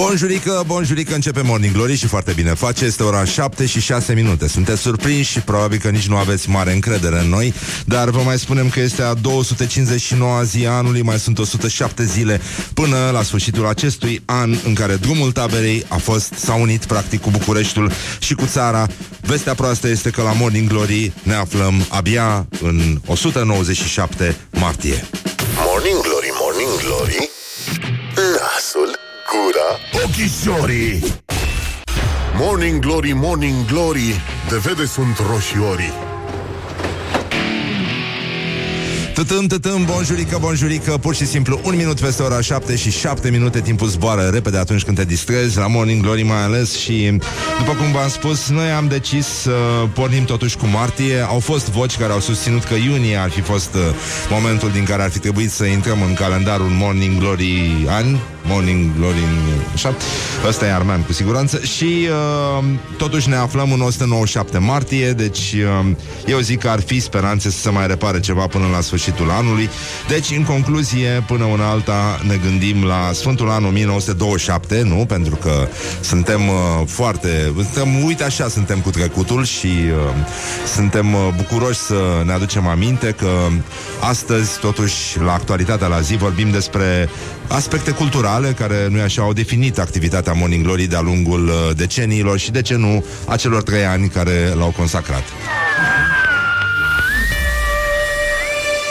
Bonjurică, bonjurică, începe Morning Glory și foarte bine face. Este ora 7 și 6 minute. Sunteți surprinși și probabil că nici nu aveți mare încredere în noi, dar vă mai spunem că este a 259 zi a anului, mai sunt 107 zile până la sfârșitul acestui an în care drumul taberei a fost, s-a unit practic cu Bucureștiul și cu țara. Vestea proastă este că la Morning Glory ne aflăm abia în 197 martie. Morning Glory, Morning Glory. Nasul, gura, Ochișorii Morning Glory, Morning Glory De vede sunt roșiorii. Tătâm, tătâm, bonjurică, bonjurică Pur și simplu un minut peste ora 7 și 7 minute Timpul zboară repede atunci când te distrezi La Morning Glory mai ales Și după cum v-am spus, noi am decis Să pornim totuși cu martie. Au fost voci care au susținut că iunie Ar fi fost uh, momentul din care ar fi trebuit Să intrăm în calendarul Morning Glory an Morning Glory Așa, ăsta e Arman cu siguranță. Și uh, totuși ne aflăm în 197 martie Deci uh, eu zic că ar fi speranțe Să se mai repare ceva până la sfârșitul anului. Deci în concluzie Până una alta ne gândim la Sfântul an 1927 Nu? Pentru că suntem uh, foarte suntem, Uite așa suntem cu trecutul Și uh, suntem uh, bucuroși să ne aducem aminte Că astăzi totuși la actualitatea la zi Vorbim despre aspecte culturale care, nu așa, au definit activitatea Morning Glory de-a lungul uh, deceniilor și, de ce nu, a celor trei ani care l-au consacrat.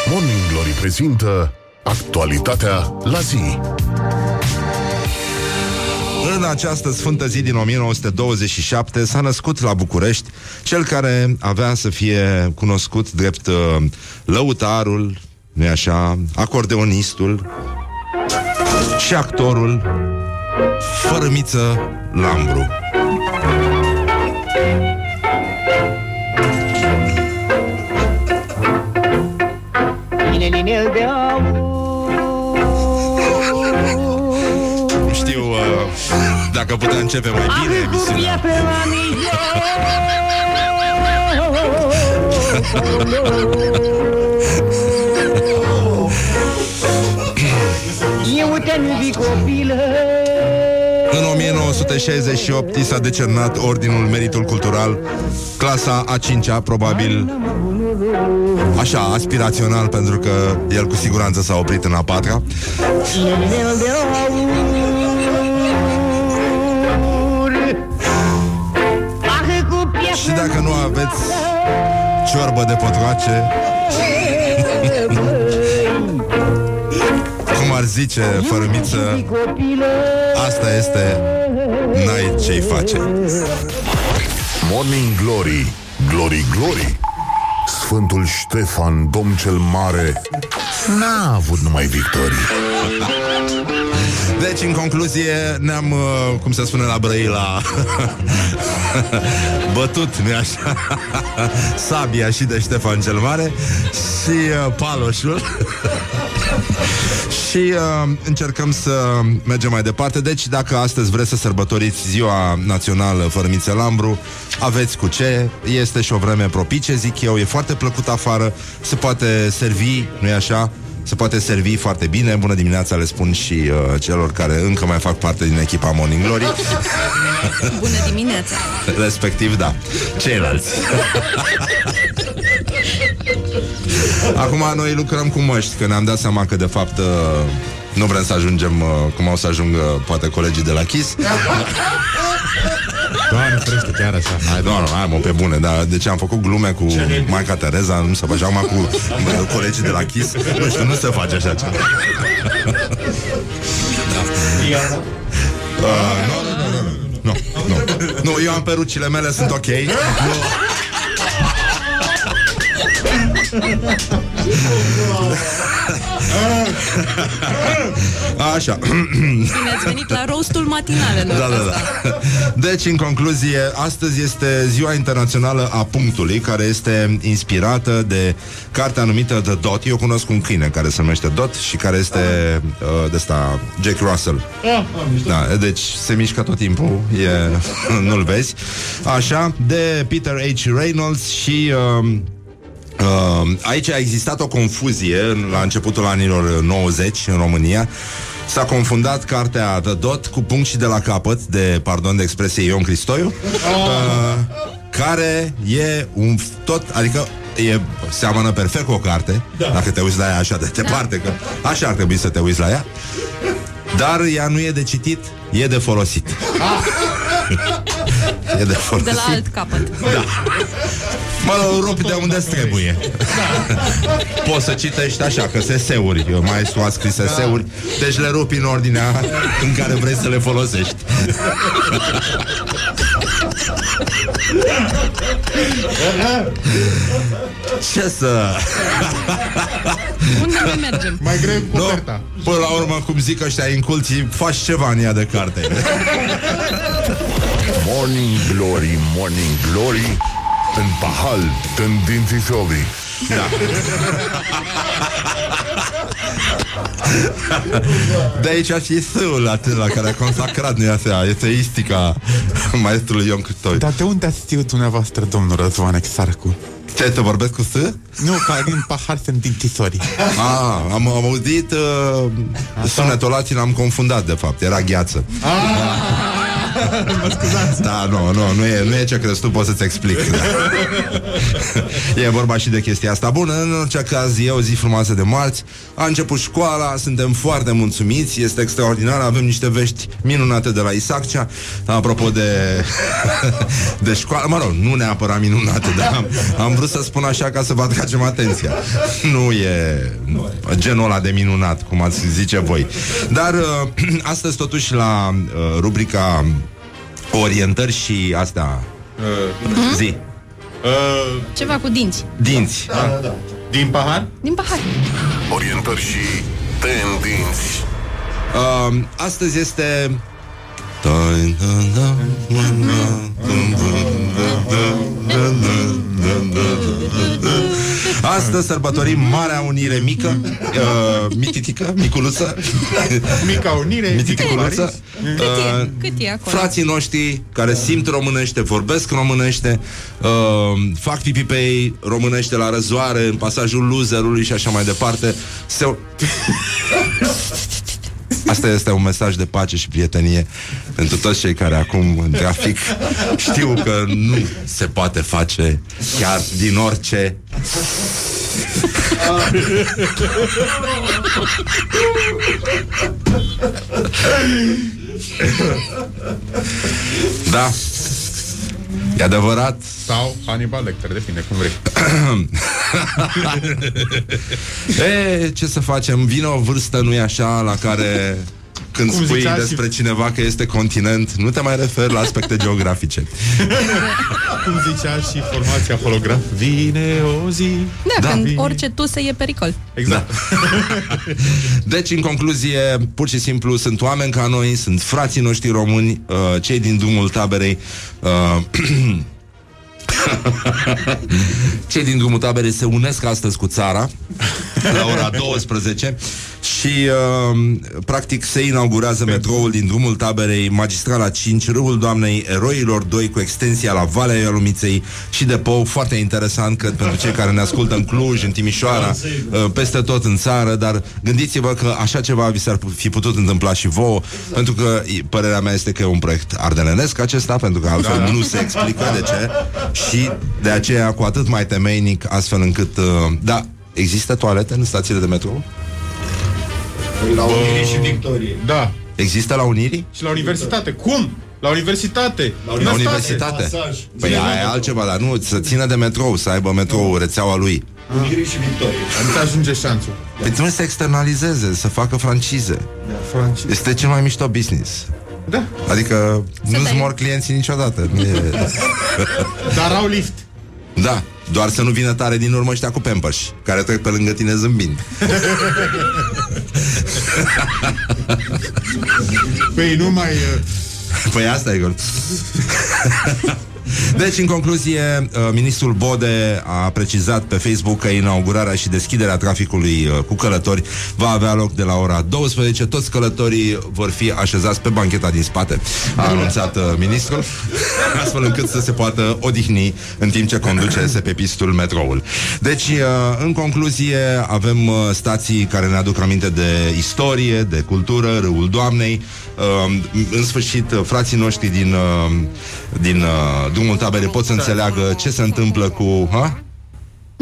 Morning Glory prezintă Actualitatea la zi În această sfântă zi din 1927 s-a născut la București cel care avea să fie cunoscut drept uh, lăutarul, nu așa, acordeonistul și actorul Fărâmiță Lambru. Inel de Nu știu uh, dacă putem începe mai bine emisiunea. pe la Eu te-am iubit copilă. În 1968 și s-a decernat Ordinul Meritul Cultural, clasa a 5-a, probabil. Așa, aspirațional, pentru că el cu siguranță s-a oprit în a patra. Inel de aur Ah, cu piatră Și dacă nu aveți ciorbă de potroace, ar zice Fărâmiță, asta este, n-ai ce-i face. Morning Glory Glory, Glory Sfântul Ștefan, domn cel mare N-a avut numai victorii Deci, în concluzie, ne-am, uh, cum se spune la Brăila, bătut, nu așa? Sabia și de Ștefan cel Mare și uh, paloșul. și uh, încercăm să mergem mai departe. Deci, dacă astăzi vreți să sărbătoriți ziua națională Fărmiță Lambru, aveți cu ce. Este și o vreme propice, zic eu. E foarte plăcut afară. Se poate servi, nu-i așa? Se poate servi foarte bine. Bună dimineața, le spun și uh, celor care încă mai fac parte din echipa Morning Glory. Bună dimineața! Respectiv, da. Ceilalți. Acum noi lucrăm cu măști, că ne-am dat seama că de fapt uh, nu vrem să ajungem uh, cum au să ajungă poate colegii de la Kiss. Doamne, frește, chiar așa. Hai, doamne, hai mă, pe bune, dar de ce am făcut glume cu Maica Tereza, nu se face acum cu uh, colegii de la Kiss? Nu știu, nu se face așa ceva. Uh, nu, nu, nu, nu, nu, nu. Nu, eu am perucile mele, sunt ok. Nu. Așa. Bine ați venit la rostul matinalelor. Da, da, asta. da. Deci, în concluzie, astăzi este Ziua Internațională a Punctului, care este inspirată de cartea numită The Dot. Eu cunosc un câine care se numește Dot și care este uh, de ăsta, Jack Russell. Da, deci se mișcă tot timpul, e, nu-l vezi. Așa, de Peter H. Reynolds și... Uh, Uh, aici a existat o confuzie în- la începutul anilor 90 în România. S-a confundat cartea The Dot cu punct și de la capăt de, pardon de expresie, Ion Cristoiu, uh, care e un f- tot, adică e, seamănă perfect cu o carte, da. dacă te uiți la ea așa de departe, că așa ar trebui să te uiți la ea, dar ea nu e de citit, e de folosit. e de folosit. De la alt capăt. Da. Mă rupi de unde trebuie. Poți să citești așa, că seseuri. Eu maestru a scris seseuri, deci le rupi în ordinea în care vrei să le folosești. Ce să... Unde mai mergem? Mai greu cu Nu, coperta. până la urmă, cum zic ăștia inculții, faci ceva în ea de carte. Morning Glory, Morning Glory În pahal, tândinții fiorii De aici și sâul atât la care a consacrat nuiasea eseistica maestrului Ion Cristoiu. Dar de unde ați știut dumneavoastră, domnul Răzvan Exarcu? Ce, te vorbesc cu sâ? Nu, ca din pahar sunt dintisorii. Ah, am, am auzit uh, sunetul ăla și l-am confundat, de fapt. Era gheață. Mă scuzați. Da, nu, nu, nu e, nu e ce crezi tu, pot să-ți explic. Da. e vorba și de chestia asta. Bun, în orice caz, e o zi frumoasă de marți. A început școala, suntem foarte mulțumiți, este extraordinar, avem niște vești minunate de la Isaccea. Apropo de, de școală, mă rog, nu neapărat minunate, dar am, am vrut să spun așa ca să vă atragem atenția. Nu e genul ăla de minunat, cum ați zice voi. Dar uh, astăzi, totuși, la uh, rubrica orientări și astea zi, Uh, Ceva cu dinți. dinți. Da? din pahar? Din pahar. Orientări și tendinți Uh, astăzi este Astăzi sărbătorim Marea Unire Mică uh, Mititică, Miculuță Mica unire, Mititicuță Cât e? Cât e acolo? Frații noștri care simt românește, vorbesc românește, uh, fac pipi pe ei românește la răzoare, în pasajul loserului și așa mai departe. Se... Asta este un mesaj de pace și prietenie pentru toți cei care acum în trafic știu că nu se poate face chiar din orice. Da. E adevărat. Sau Hannibal Lecter, depinde cum vrei. E, ce să facem? Vine o vârstă, nu-i așa, la care când Cum spui zicea și- despre cineva că este continent, nu te mai referi la aspecte geografice. Cum zicea și formația holograf, vine o zi. Da, Da. când orice tuse e pericol. Exact. Deci, în concluzie, pur și simplu sunt oameni ca noi, sunt frații noștri români, uh, cei din drumul taberei. Uh, cei din drumul taberei se unesc astăzi cu țara la ora 12 și uh, practic se inaugurează metroul din drumul taberei magistrala 5, râul doamnei eroilor 2 cu extensia la Valea Ialumiței și depou, foarte interesant cred pentru cei care ne ascultă în Cluj, în Timișoara, uh, peste tot în țară, dar gândiți-vă că așa ceva vi s-ar fi putut întâmpla și vouă, pentru că i- părerea mea este că e un proiect ardelenesc acesta, pentru că altfel nu se explică de ce. Și de aceea cu atât mai temeinic, astfel încât, uh, da, există toalete în stațiile de metrou? La Unirii și Victorie. Da. Există la Unirii? Și la universitate. Cum? La universitate. La state. universitate? Pasaj. Păi aia e altceva, dar nu, să țină de metrou, să aibă metrou, rețeaua lui. Unirii și Victorie. Adică ajunge șanțul. Păi trebuie să externalizeze, să facă francize. Franci. Este cel mai mișto business. Da. Adică nu-ți dai- mor clienții niciodată. Nu e... Dar au lift. Da. Doar să nu vină tare din urmă ăștia cu pampers Care trec pe lângă tine zâmbind Păi nu mai... uh, Păi asta e gol. Deci, în concluzie, uh, ministrul Bode a precizat pe Facebook că inaugurarea și deschiderea traficului uh, cu călători va avea loc de la ora 12. Toți călătorii vor fi așezați pe bancheta din spate, a anunțat uh, ministrul, astfel încât să se poată odihni în timp ce conduce pe pistul metroul. Deci, uh, în concluzie, avem uh, stații care ne aduc aminte de istorie, de cultură, Râul Doamnei, Uh, în sfârșit, uh, frații noștri din, uh, din uh, drumul tabere pot să înțeleagă ce se întâmplă cu... Ha?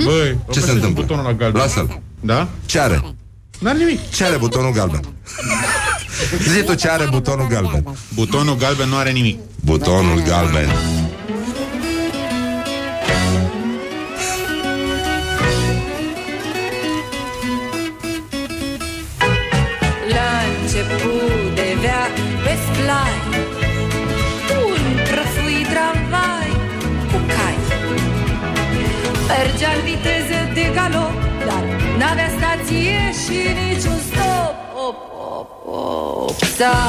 Băi, Ce se întâmplă? Butonul la galben. Lasă-l. Da? Ce are? N-are nimic. Ce are butonul galben? Zi tu ce are butonul galben. Butonul galben nu are nimic. Butonul galben. La început de vea pe Mergea în viteză de galop Dar n-avea stație și niciun stop. Op, op, op. S-a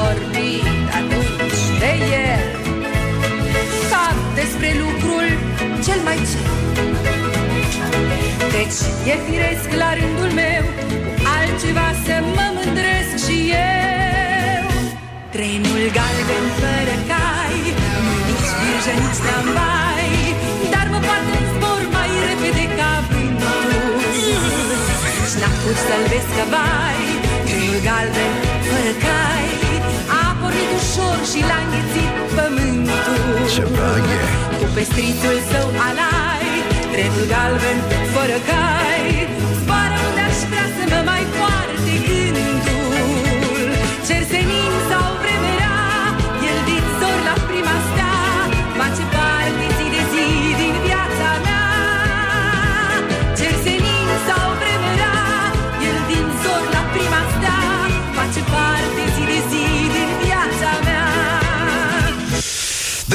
vorbit atunci de el. Ca despre lucrul cel mai cer deci e firesc la rândul meu Cu altceva să mă mândresc și eu. Trenul galben fără cai Nici birjă, nici tramvai mai repede ca vântul Și n-am pus să-l vezi că vai Trenul galben fără cai. A pornit ușor și l-a înghețit pământul. Ceva e. cu pestrițul său alai Trenul galben, fără cai. Zboară unde aș vrea să mă mai poarte gândul. Cer senin sau vremerea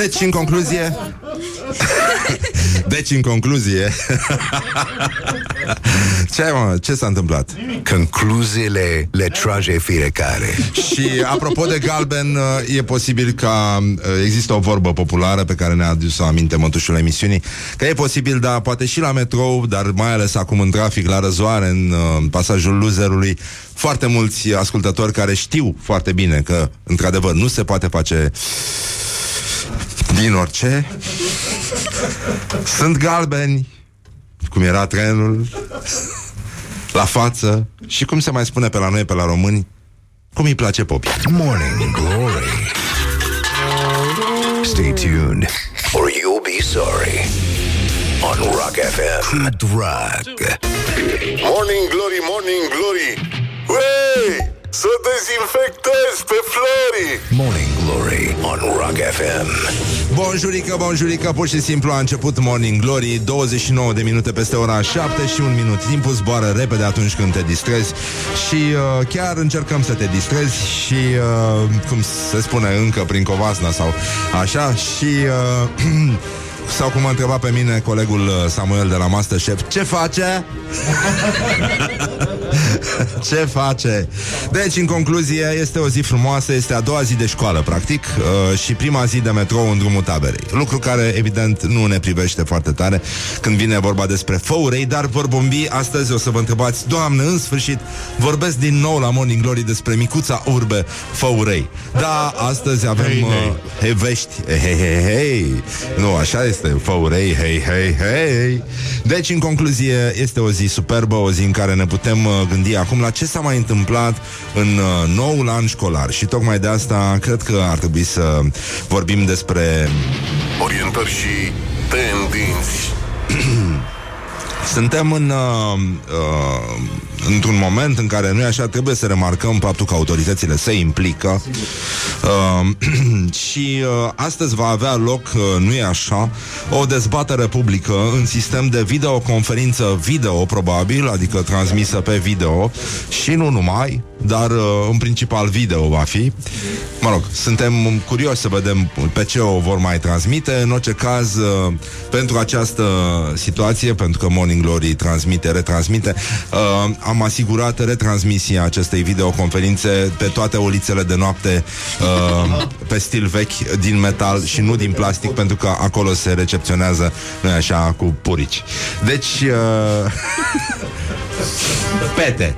Deci, în concluzie... Deci, în concluzie... ce, mă, ce s-a întâmplat? Concluziile le trage fiecare. Și apropo de galben, e posibil ca există o vorbă populară pe care ne-a adus-o aminte mătușul emisiunii, că e posibil, da, poate și la metrou, dar mai ales acum în trafic, la răzoare, în uh, pasajul loserului, foarte mulți ascultători care știu foarte bine că, într-adevăr, nu se poate face din orice. Sunt galbeni, cum era trenul, la față și cum se mai spune pe la noi, pe la români, cum îi place popi. Morning Glory. Stay tuned or you'll be sorry. On Rock FM. Drag. Morning Glory, Morning Glory Wey, să dezinfectezi pe Flori Morning Glory on Rock FM. Bonjurică, bonjurică, pur și simplu a început Morning Glory 29 de minute peste ora 7 și un minut Timpul zboară repede atunci când te distrezi Și uh, chiar încercăm să te distrezi Și, uh, cum se spune, încă prin covasna sau așa Și... Uh, sau cum a întrebat pe mine colegul uh, Samuel de la Masterchef Ce face? Ce face? Deci, în concluzie, este o zi frumoasă, este a doua zi de școală, practic, uh, și prima zi de metrou în drumul taberei. Lucru care, evident, nu ne privește foarte tare când vine vorba despre făurei, dar vor bombi astăzi, o să vă întrebați, Doamne, în sfârșit, vorbesc din nou la Morning Glory despre micuța urbe făurei. Da, astăzi avem Hei, uh, hei. hei, vești, hei, hei, hei. Nu, așa este, făurei, hei, hei, hei. Deci, în concluzie, este o zi superbă, o zi în care ne putem uh, gândi acum la ce s-a mai întâmplat în uh, noul an școlar. Și tocmai de asta cred că ar trebui să vorbim despre Orientări și tendinți Suntem în, uh, uh, într-un moment în care nu așa, trebuie să remarcăm faptul că autoritățile se implică uh, și uh, astăzi va avea loc, uh, nu e așa, o dezbatere publică în sistem de videoconferință video, probabil, adică transmisă pe video și nu numai, dar uh, în principal video va fi Mă rog, suntem curioși să vedem pe ce o vor mai transmite. În orice caz, uh, pentru această situație, pentru că Morning Glory transmite, retransmite, uh, am asigurat retransmisia acestei videoconferințe pe toate ulițele de noapte uh, pe stil vechi din metal și nu din plastic, pentru că acolo se recepționează, nu așa, cu purici. Deci... Uh, pete.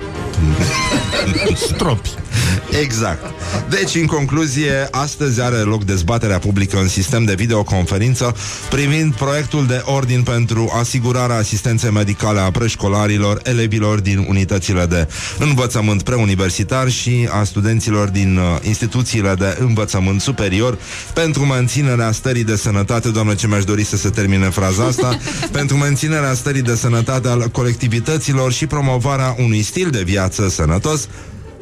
Stropi. Exact. Deci, în concluzie, astăzi are loc dezbaterea publică în sistem de videoconferință privind proiectul de ordin pentru asigurarea asistenței medicale a preșcolarilor, elevilor din unitățile de învățământ preuniversitar și a studenților din uh, instituțiile de învățământ superior pentru menținerea stării de sănătate, doamne ce mi-aș dori să se termine fraza asta, pentru menținerea stării de sănătate al colectivităților și promovarea unui stil de viață sănătos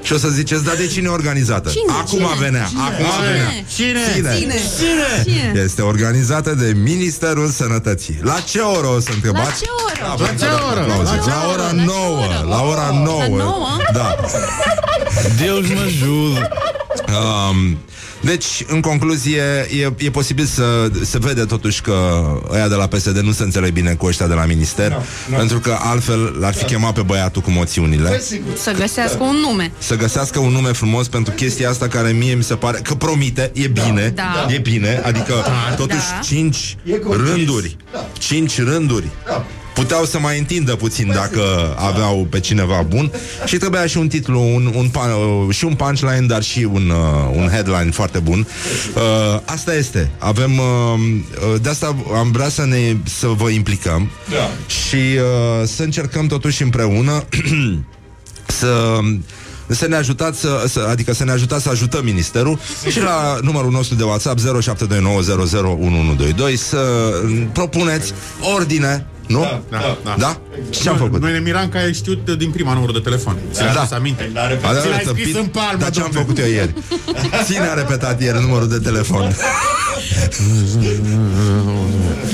și o să ziceți, dar de cine e organizată? Cine? Acum Cine? venea, Cine? acum Cine? venea. Cine? Cine? Cine? Este organizată de Ministerul Sănătății. La ce oră o să întrebați? La ce oră? Da, La ce oră? aplauze. La ce La ora oră? La ce 9. oră? La ora Oh, 9. la nouă? Da. Deus mă ajută. Um, deci, în concluzie, e, e posibil să se vede totuși că ăia de la PSD nu se înțeleg bine cu ăștia de la minister, no, no. pentru că altfel l-ar fi chemat pe băiatul cu moțiunile. Să găsească un nume. Să găsească un nume frumos pentru chestia asta care mie mi se pare că promite, e bine, Da. e bine, adică totuși Da. cinci E convins. rânduri, cinci rânduri. Puteau să mai întindă puțin dacă aveau pe cineva bun Și trebuia și un titlu un, un, pan- uh, Și un punchline, dar și un, uh, un headline foarte bun uh, Asta este Avem uh, uh, De asta am vrea să ne Să vă implicăm Da. Și uh, să încercăm totuși împreună Să să ne ajutați să, să, adică să ne ajutați să ajutăm ministerul și la numărul nostru de WhatsApp 0729001122 să propuneți ordine, nu? Da, da, da. da? Și ce am făcut? Noi ne miram că ai știut uh, din prima număr de telefon. Ți l-ai Da. adus aminte? L-a repetat. A, da, Ți l-ai da, scris tăpit? în palmă, Dar ce am domnule. făcut eu ieri? Ține a repetat ieri numărul de telefon.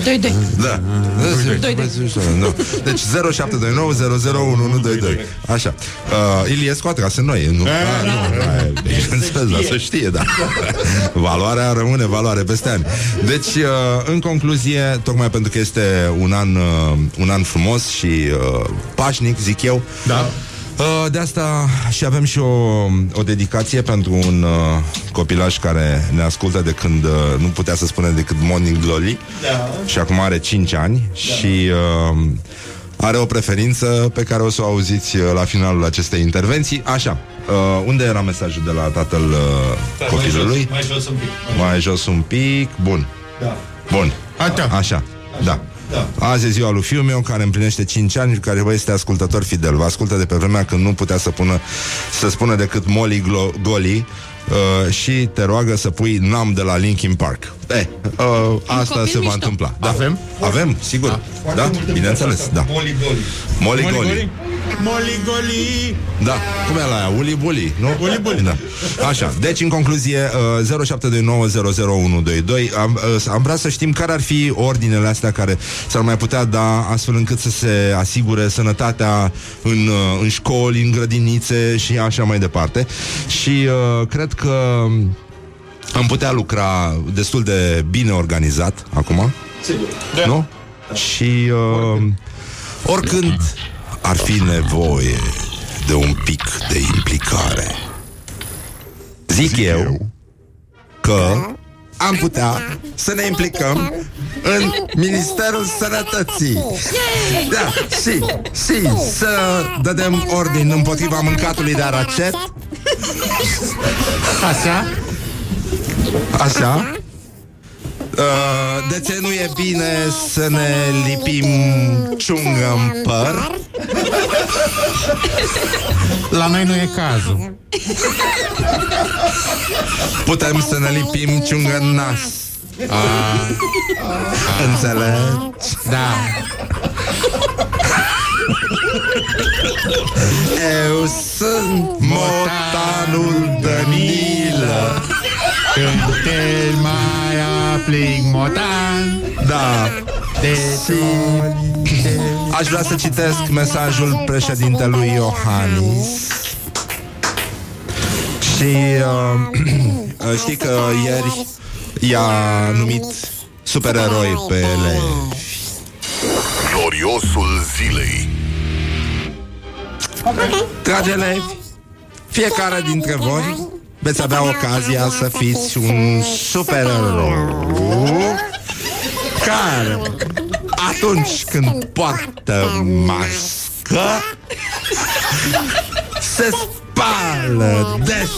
2 2. Da. Doi, doi. Nu. Deci 0729001122. Așa. Uh, Iliescu a tras în noi. Nu? Ah, nu. Aia, bineînțeles, da, să știe, da. Valoarea rămâne valoare peste ani. Deci, uh, în concluzie, tocmai pentru că este un an, uh, un an frumos și uh, pașnic, zic eu, Da. Uh, De asta și avem și o, o dedicație pentru un uh, copilaj care ne ascultă de când uh, nu putea să spune decât Morning Glory Da. și acum are 5 ani și uh, are o preferință pe care o să o auziți uh, la finalul acestei intervenții. Așa, uh, unde era mesajul de la tatăl uh, copilului? Mai jos un pic. Mai jos un pic, bun, Da. bun, Atea. așa, da. Da. Azi e ziua lui fiul meu care împlinește 5 ani și care vă este ascultător fidel. Vă ascultă de pe vremea când nu putea să pună să spună decât Molly Glo- Goli uh, și te roagă să pui Nam de la Linkin Park. Eh, uh, asta copil se va mișto. întâmpla. Da. Avem? Avem, sigur. Da, bineînțeles, da. Moli goli. Molly Moli Goli. goli. Moli goli. Da, cum e la aia? Uli buli, nu? Uli buli. Da. Așa, deci în concluzie uh, 0729001122 am, uh, am vrea să știm care ar fi ordinele astea care s-ar mai putea da astfel încât să se asigure sănătatea în, uh, în școli, în grădinițe și așa mai departe. Și uh, cred că am putea lucra destul de bine organizat acum, Sigur. nu? Și uh, oricând ar fi nevoie de un pic de implicare. Zic eu că am putea să ne implicăm în Ministerul Sănătății. Da, și, și să dădem ordin împotriva mâncatului de aracet. Așa? Așa. Uh, de ce nu e bine să ne lipim ciungă în păr? La noi nu e cazul. Putem să ne lipim ciungă în nas. Înțelegi? Da. Eu sunt motanul Danilă Când te mai aplic motan Da. de Aș vrea să citesc mesajul președintelui Iohannis. Și uh, uh, știi că ieri i-a numit supereroi pe ele. Gloriosul zilei. Dragi elevi, fiecare dintre voi veți avea ocazia să fiți un supererou care atunci când poartă mască se spală des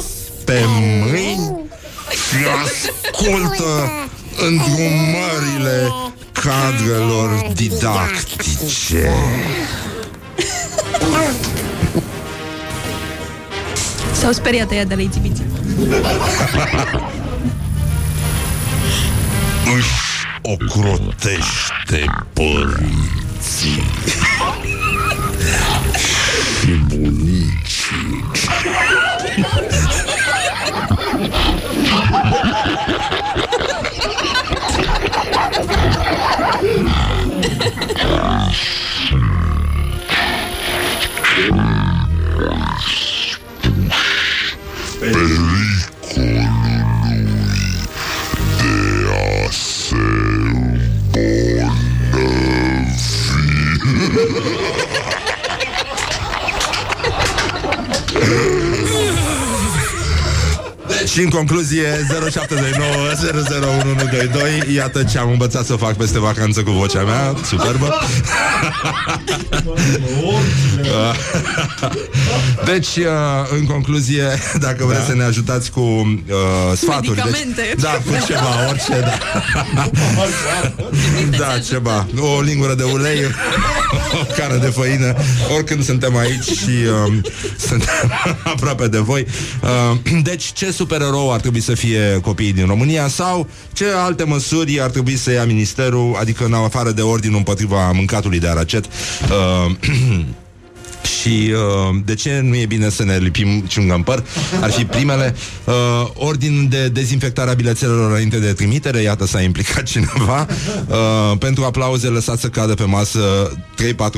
pe mâini și ascultă îndrumările cadrelor didactice. S-au speriat ea de la exibiție. Își ocrotește părinții și bunicii. Și în concluzie 0729 001122 Iată ce am învățat să fac peste vacanță cu vocea mea. Superbă. Deci, uh, în concluzie Dacă vreți să ne ajutați cu uh, sfaturi Medicamente. deci, Da, cu ceva, orice da. da, ceva. O lingură de ulei O cară de făină. Oricând suntem aici și uh, Suntem aproape de voi. Uh, Deci, ce supererou ar trebui să fie copiii din România Sau ce alte măsuri ar trebui să ia ministerul Adică în afară de ordinul împotriva mâncatului de aracet uh, și uh, de ce nu e bine să ne lipim ciungă în păr? Ar fi primele. Uh, ordin de dezinfectare a bilețelor înainte de trimitere, iată s-a implicat cineva. Uh, pentru aplauze lăsați să cadă pe masă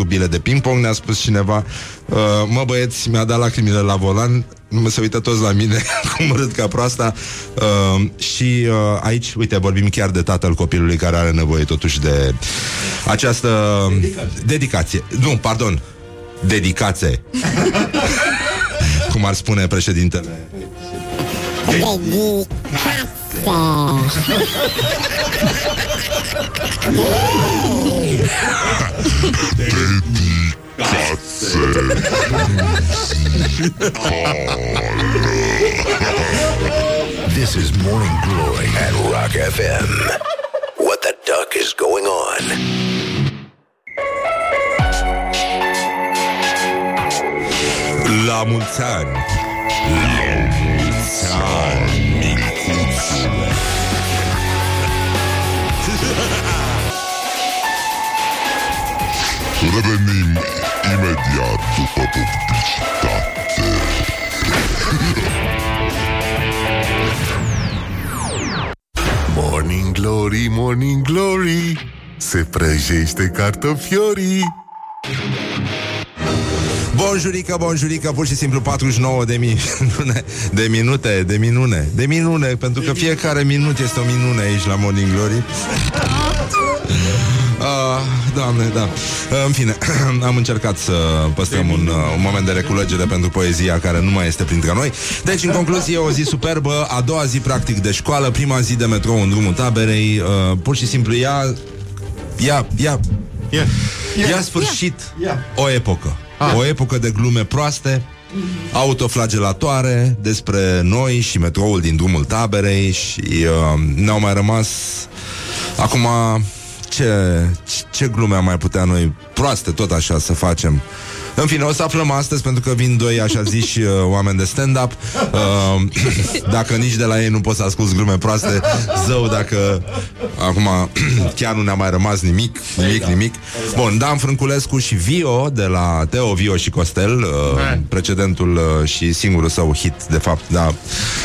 3-4 bile de ping-pong, ne-a spus cineva. Uh, mă băieți, mi-a dat lacrimile la volan, nu se uită toți la mine cum râd ca proasta uh, și uh, aici, uite, vorbim chiar de tatăl copilului care are nevoie totuși de această dedicație. dedicație. Nu, pardon, dedicație. Cum ar spune președintele. This is Morning Glory at Rock FM. What the duck is going on? La mulți ani! La mulți ani, micuțule! Revenim imediat după publicitate. Morning Glory, Morning Glory Se prăjește cartofiorii. Bonjurică, bonjurică, pur și simplu 49 de minune, de minute, de minune, de minune, pentru că fiecare minut este o minune aici la Morning Glory. Uh, doamne, da. Uh, în fine, am încercat să păstrăm un, uh, un moment de reculegere pentru poezia care nu mai este printre noi. Deci, în concluzie, o zi superbă, a doua zi practic de școală, prima zi de metrou în drumul taberei, uh, pur și simplu ea, ea, ea, Yeah. ea sfârșit o epocă. O epocă de glume proaste, autoflagelatoare despre noi și metroul din drumul taberei și uh, ne-au mai rămas acum ce, ce- ce glume am mai putea noi proaste tot așa să facem. În fine, o să aflăm astăzi pentru că vin doi așa ziși uh, oameni de stand-up. Uh, dacă nici de la ei nu poți să asculti glume proaste, zău dacă acum chiar nu ne-a mai rămas nimic, nimic, nimic. Bun, Dan Frânculescu și Vio de la Teo, Vio și Costel, uh, precedentul uh, și singurul său hit, de fapt, da,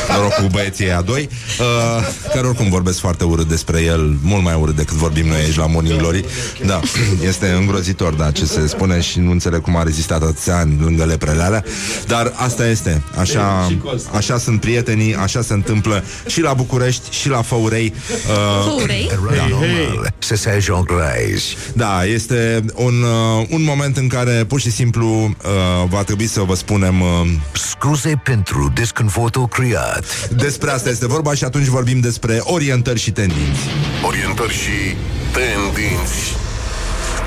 noroc cu băieții a doi, uh, care oricum vorbesc foarte urât despre el, mult mai urât decât vorbim noi aici la Morning Glory. Da, este îngrozitor, da, ce se spune și nu înțeleg cum are rezistat atâția ani lângă leprele alea, dar asta este. Așa, așa sunt prietenii, așa se întâmplă și la București, și la Făurei. Uh, Făurei? Paranormal. C'est ça, Jean Grace. Da, este un, uh, un moment în care pur și simplu uh, va trebui să vă spunem uh, Scuze pentru disconfortul creat. despre asta este vorba și atunci vorbim despre orientări și tendinți. Orientări și tendinți.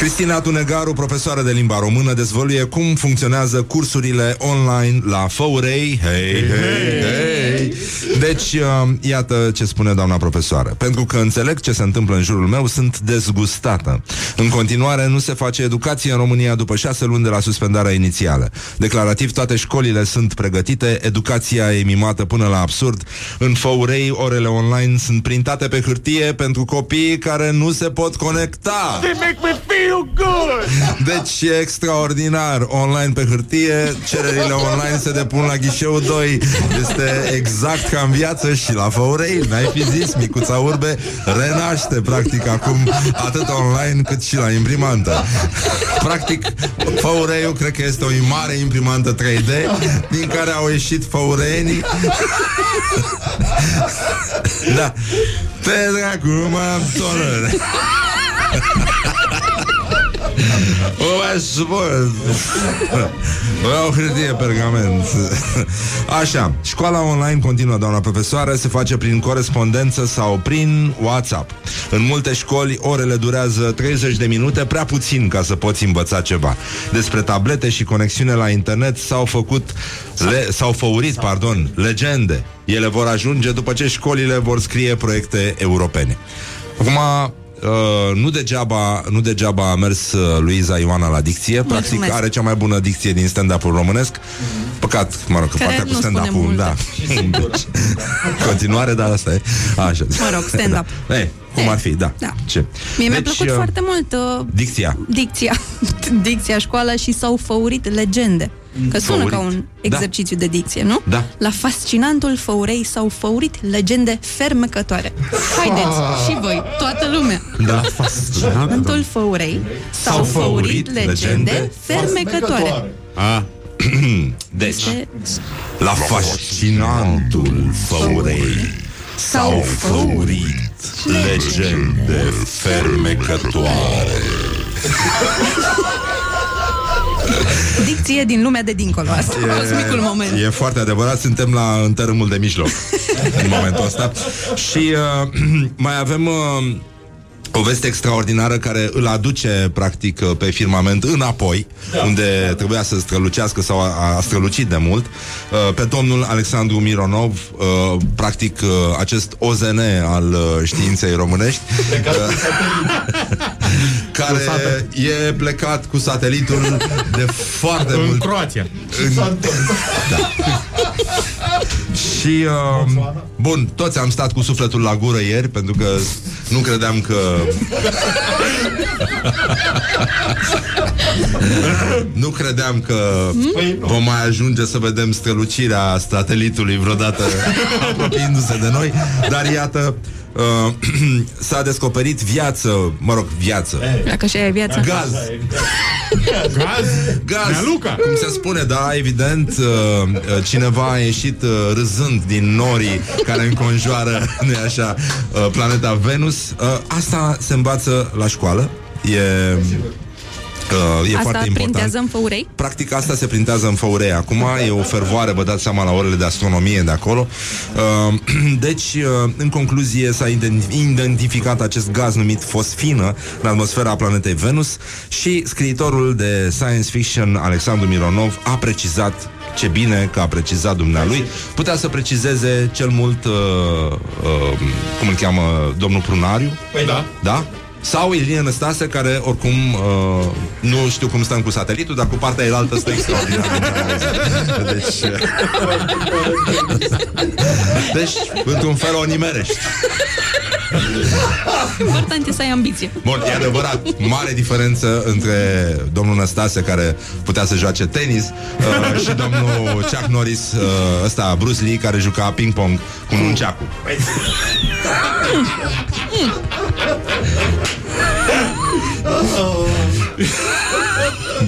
Cristina Tunegaru, profesoară de limba română, dezvăluie cum funcționează cursurile online la Făurei. Hei, hei, hei! Deci, uh, iată ce spune doamna profesoară. Pentru că înțeleg ce se întâmplă în jurul meu, sunt dezgustată. În continuare, nu se face educație în România după șase luni de la suspendarea inițială. Declarativ, toate școlile sunt pregătite, educația e mimată până la absurd. În Făurei, orele online sunt printate pe hârtie pentru copiii care nu se pot conecta. Deci e extraordinar. Online pe hârtie Cererile online se depun la ghișeu 2 Este exact ca în viață Și la Făurei, n-ai fi zis Micuța Urbe renaște practic Acum atât online cât și la imprimantă. Practic Făureiul cred că este o mare imprimantă 3D Din care au ieșit făureenii. Da. Pe dracu, mă tolere o mai spun Vreau hârtie, pergament. Așa, școala online continuă, doamna profesoară Se face prin corespondență sau prin WhatsApp. În multe școli orele durează 30 de minute Prea puțin ca să poți învăța ceva. Despre tablete și conexiune la internet S-au făcut le, S-au făurit, pardon, legende. Ele vor ajunge după ce școlile vor scrie proiecte europene. Acum, Uh, nu, degeaba, nu degeaba a mers uh, Luiza Ioana la dicție Practic Mulțumesc. are cea mai bună dicție din stand-up-ul românesc Păcat, mă rog, că Care partea cu nu spune stand-up-ul multe. Da Continuare, dar asta e Așa. Mă rog, stand-up. Da. Ei, cum ar fi, da, Da. Ce? Mie mi-a Deci, plăcut uh, foarte mult uh, Dicția dicția. dicția școală și s-au făurit legende. Că sună Făurit. ca un exercițiu de dicție, nu? Da. La fascinantul făurei s-au făurit legende fermecătoare. Haideți, și voi, toată lumea. Da, Fascinantul făurei s-au făurit legende fermecătoare. A, Deci, Ce- la fascinantul făurei S-au făurit legende fermecătoare Dicție din lumea de dincolo. Asta a fost micul moment. E foarte adevărat, suntem la întărâmul de mijloc În momentul ăsta Și uh, mai avem uh, o veste extraordinară care îl aduce practic uh, pe firmament înapoi da. Unde trebuia să strălucească sau a, a strălucit de mult uh, Pe domnul Alexandru Mironov uh, Practic uh, acest OZN al uh, științei românești uh, Care e plecat cu satelitul de foarte în mult Croația. Și, uh, bun, toți am stat cu sufletul la gură ieri Pentru că nu credeam că Nu credeam că Vom mai ajunge să vedem strălucirea satelitului Vreodată apropiindu-se de noi. Dar iată uh, S-a descoperit viață Mă rog, viață. Dacă așa e viața. Gaz? Gaz? Gaz, Nealuca. cum se spune, da, evident uh, uh, Cineva a ieșit uh, râzând din norii Care înconjoară, nu așa uh, Planeta Venus. Uh, Asta se învață la școală. E, uh, e Asta foarte important printează în făurei? Practic asta se printează în Făurei Acum e o fervoare, vă dați seama la orele de astronomie de acolo Uh, Deci, uh, în concluzie S-a ident- identificat acest gaz numit fosfină În atmosfera planetei Venus Și scriitorul de science fiction Alexandru Mironov a precizat ce bine că a precizat dumnealui Putea să precizeze cel mult uh, uh, Cum îl cheamă Domnul Prunariu Păi da. da? Sau Ilie Năstase, care oricum uh, nu știu cum stăm cu satelitul, dar cu partea elaltă stă extraordinar. deci, deci, într-un fel o nimerești. Important e să ai ambiție. Bun, e adevărat, mare diferență între domnul Năstase, care putea să joace tenis, uh, și domnul Chuck Norris, uh, ăsta, Bruce Lee, care juca ping-pong cu nunceacul.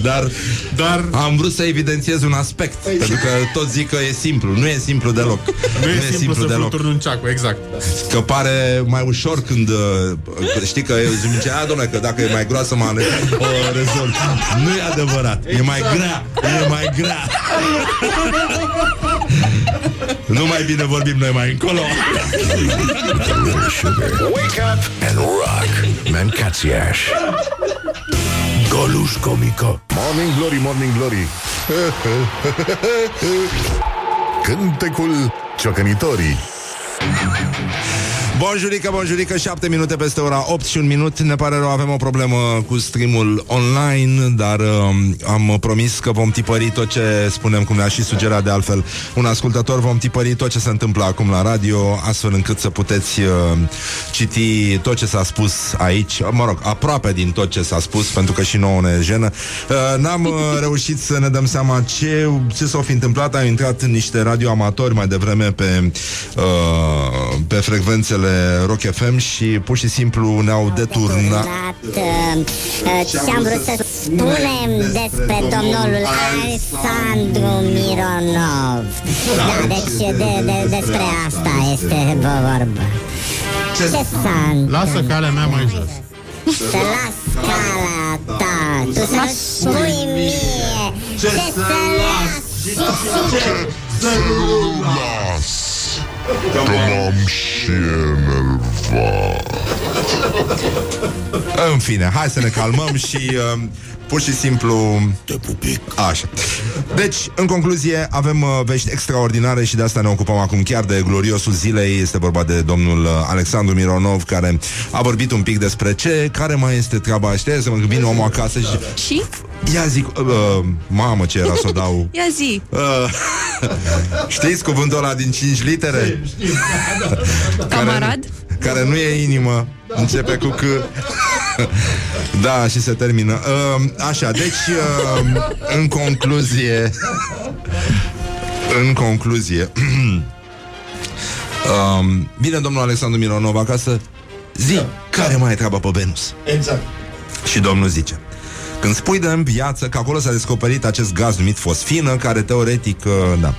Dar, Dar am vrut să evidențiez un aspect Pentru că tot zic că e simplu. Nu e simplu deloc. Nu e, simplu, simplu să deloc. fluturni un ceacu, exact. Că pare mai ușor când uh, Știi că eu zice A, domnule, că dacă e mai groasă mă ale, o rezolv. Nu e adevărat. E mai grea. E mai grea Nu mai bine vorbim noi mai încolo Wake up and rock. Mancațiaș. Goluș comică. Morning Glory, Morning Glory Cântecul ciocănitorii Bonjurică, bonjurică, 7 minute peste ora 8 și un minut. Ne pare rău, avem o problemă cu streamul online Dar uh, am promis că vom tipări tot ce spunem Cum ne-a și sugerat de altfel un ascultător. Vom tipări tot ce se întâmplă acum la radio Astfel încât să puteți uh, citi tot ce s-a spus aici. Mă rog, aproape din tot ce s-a spus Pentru că și nouă ne jenă. Uh, N-am uh, reușit să ne dăm seama ce, ce s-a fi întâmplat. Am intrat în niște radioamatori mai devreme pe, uh, pe frecvențele Rock FM și pur și simplu ne-au deturnat uh, ce am vrut să spunem despre domnul Alexandru Mironov. Da, deci de, de, despre asta este vorba. Ce s-a Lasă întâmplat? calea mea mai jos. Să las calea ta Tu să spui mie Ce să las Că m-am și enervat În fine, hai să ne calmăm și uh, pur și simplu... Te pupic. Așa. Deci, în concluzie, avem uh, vești extraordinare și de asta ne ocupăm acum chiar de gloriosul zilei. Este vorba de domnul uh, Alexandru Mironov, care a vorbit un pic despre ce, care mai este treaba. Știi, să mă vine omul acasă și... Și? Ia zic, uh, uh, mamă ce era să o dau... Ia zi. Uh, știți cuvântul ăla din 5 litere? Camarad? Care, care nu e inimă, începe cu C. Da, și se termină. Uh, așa, deci, uh, în concluzie, în concluzie, uh, vine domnul Alexandru Mironov acasă, zi, care mai e treaba pe Venus? Exact. Și domnul zice când spui de în viață că acolo s-a descoperit acest gaz numit fosfină, care teoretic, uh, da,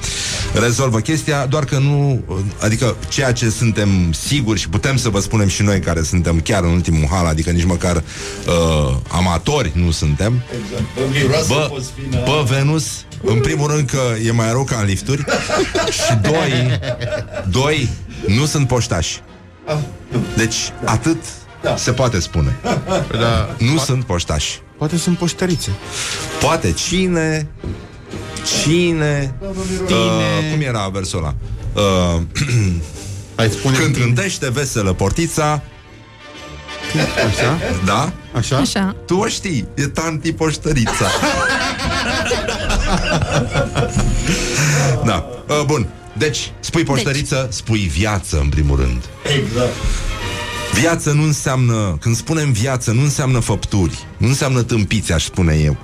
rezolvă chestia, doar că nu, uh, adică ceea ce suntem siguri și putem să vă spunem și noi care suntem chiar în ultimul hal, adică nici măcar uh, amatori nu suntem, Exact. Bă, miroase Bă, fosfină. bă, Venus, în primul rând că e mai rău ca în lifturi Și doi, doi, nu sunt poștași Deci atât se poate spune. Da, Nu sunt poștași. poate sunt poștărițe. Poate cine Cine uh, Cum era versul ăla? Uh, Hai, spune Când trântește veselă portița. Așa? Da? Așa? Așa. Tu o știi, e tanti poștărița. Da, uh, bun. Deci, spui poștăriță, spui viață în primul rând. Exact. Viață nu înseamnă, când spunem viață, nu înseamnă făpturi, nu înseamnă tâmpiți, aș spune eu.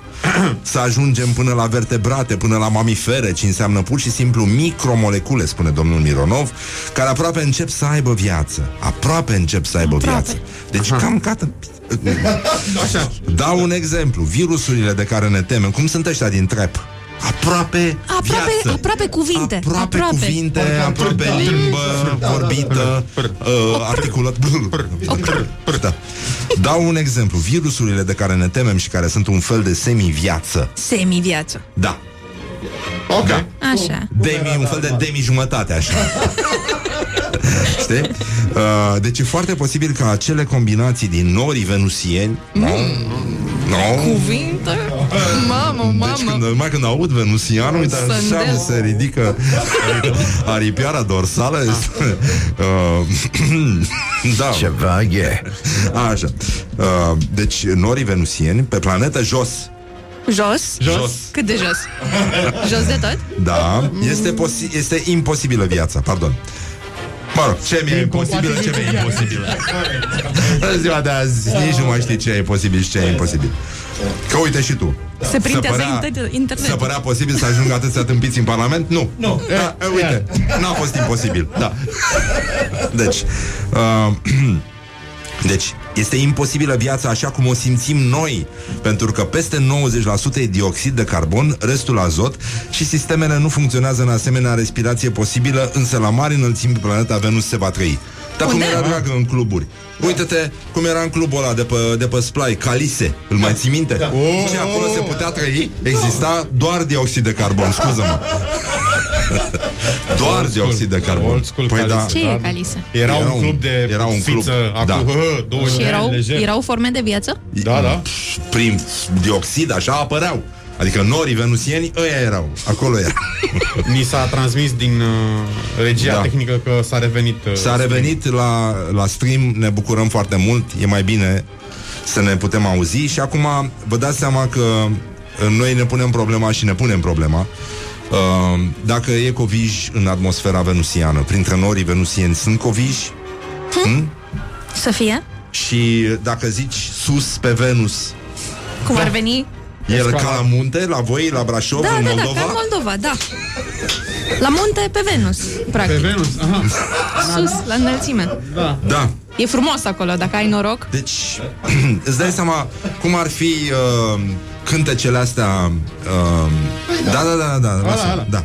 Să ajungem până la vertebrate, până la mamifere, ci înseamnă pur și simplu micromolecule, spune domnul Mironov, care aproape încep să aibă viață. Aproape încep să aibă Aproape. viață. Deci cam cată... Așa. Dau un exemplu. Virusurile de care ne temem, cum sunt ăștia din trep? Aproape, Aproape, viață. aproape cuvinte. Aproape, Aproape. cuvinte, aproape limbă vorbită, uh, articulat. Da. Dau un exemplu. Virusurile de care ne temem și care sunt un fel de semi-viață. Semi-viață. Da. Ok. Da. Așa. Demi, un fel de demi-jumătate, așa. Știi? Uh, deci e foarte posibil ca acele combinații din norii venusieni mm. no, no, Cuvinte? Mamă, mamă. deci când, numai când aud venusianul, uite așa Sândel. mi se ridică aripioara dorsală. Este, uh, da. Ceva e. Așa. Uh, deci norii venusieni pe planetă jos. Jos? Jos. Cât de jos? Jos de tot? Da, este, posi- este imposibilă viața, pardon. Mă rog, ce mi-e imposibil, ce mi-e imposibil. În ziua de azi nici nu mai știi ce e posibil și ce e imposibil. Că uite și tu. Se printează Să părea- inter- internet. Să părea posibil să ajungă atâția tâmpiți în Parlament? Nu. Nu. Da, e, uite, n-a fost imposibil. Da. Deci, uh, Deci este imposibilă viața așa cum o simțim noi, pentru că peste 90% e dioxid de carbon, restul azot și sistemele nu funcționează în asemenea respirație posibilă, însă la mari înălțimi pe planeta Venus se va trăi. Dar cum Unde? era dragă în cluburi. Uite-te cum era în clubul ăla de pe, de pe Splai, Calise, îl mai ții minte? Da. Și acolo se putea trăi, exista doar dioxid de carbon, scuză-mă. Doar dioxid de carbon. Old school Păi da, Calise. Ce e Calise? Era, Era un un- club de era un club, fiță, da. acum, hă, 20 Și de ani, erau, lejer. erau forme de viață? Da, da. prin dioxid, așa apăreau. Adică norii venusieni, ăia erau. Acolo era. Ni s-a transmis din uh, regia Da. tehnică că s-a revenit. Uh, S-a revenit la, la stream, ne bucurăm foarte mult, e mai bine să ne putem auzi și acum vă dați seama că uh, noi ne punem problema și ne punem problema uh, dacă e covij în atmosfera venusiană. Printre norii venusieni sunt coviji hm? Să fie? și dacă zici sus pe Venus, Cum ar veni? el ca la munte, la voi, la Brașov, Da, în da, da, Moldova? ca în Moldova, da. La munte, pe Venus, Pe practic. Venus, aha. Sus, la înălțime. Da. Da. E frumos acolo, dacă ai noroc. Deci, îți dai seama cum ar fi uh, cântecele astea uh, Da, da, da, da, lasă, ala. da.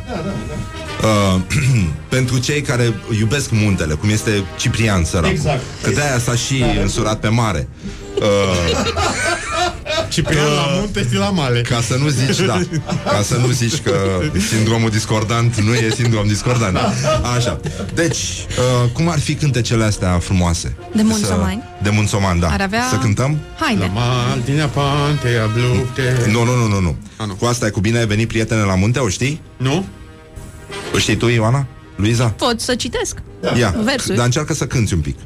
Uh, pentru cei care iubesc muntele, cum este Ciprian săracul. Exact. Că de-aia s-a și însurat pe mare. Uh, Ciprian la munte și la male. ca să nu zici, da, ca să nu zici că sindromul discordant nu e sindrom discordant. Așa. Deci, uh, cum ar fi cântecele astea frumoase? De Munțomani? Să- De Munțomani, da. Ar avea... Să cântăm? La Haide. Martinea Pantea Blupte. Nu, nu, nu, nu, nu. A, nu. Cu asta e cu bine ai venit prietene la munte, o știi? Nu? O știi tu, Ioana? Luiza? Pot să citesc. Ia, Versuri. dar încearcă să cânti un pic.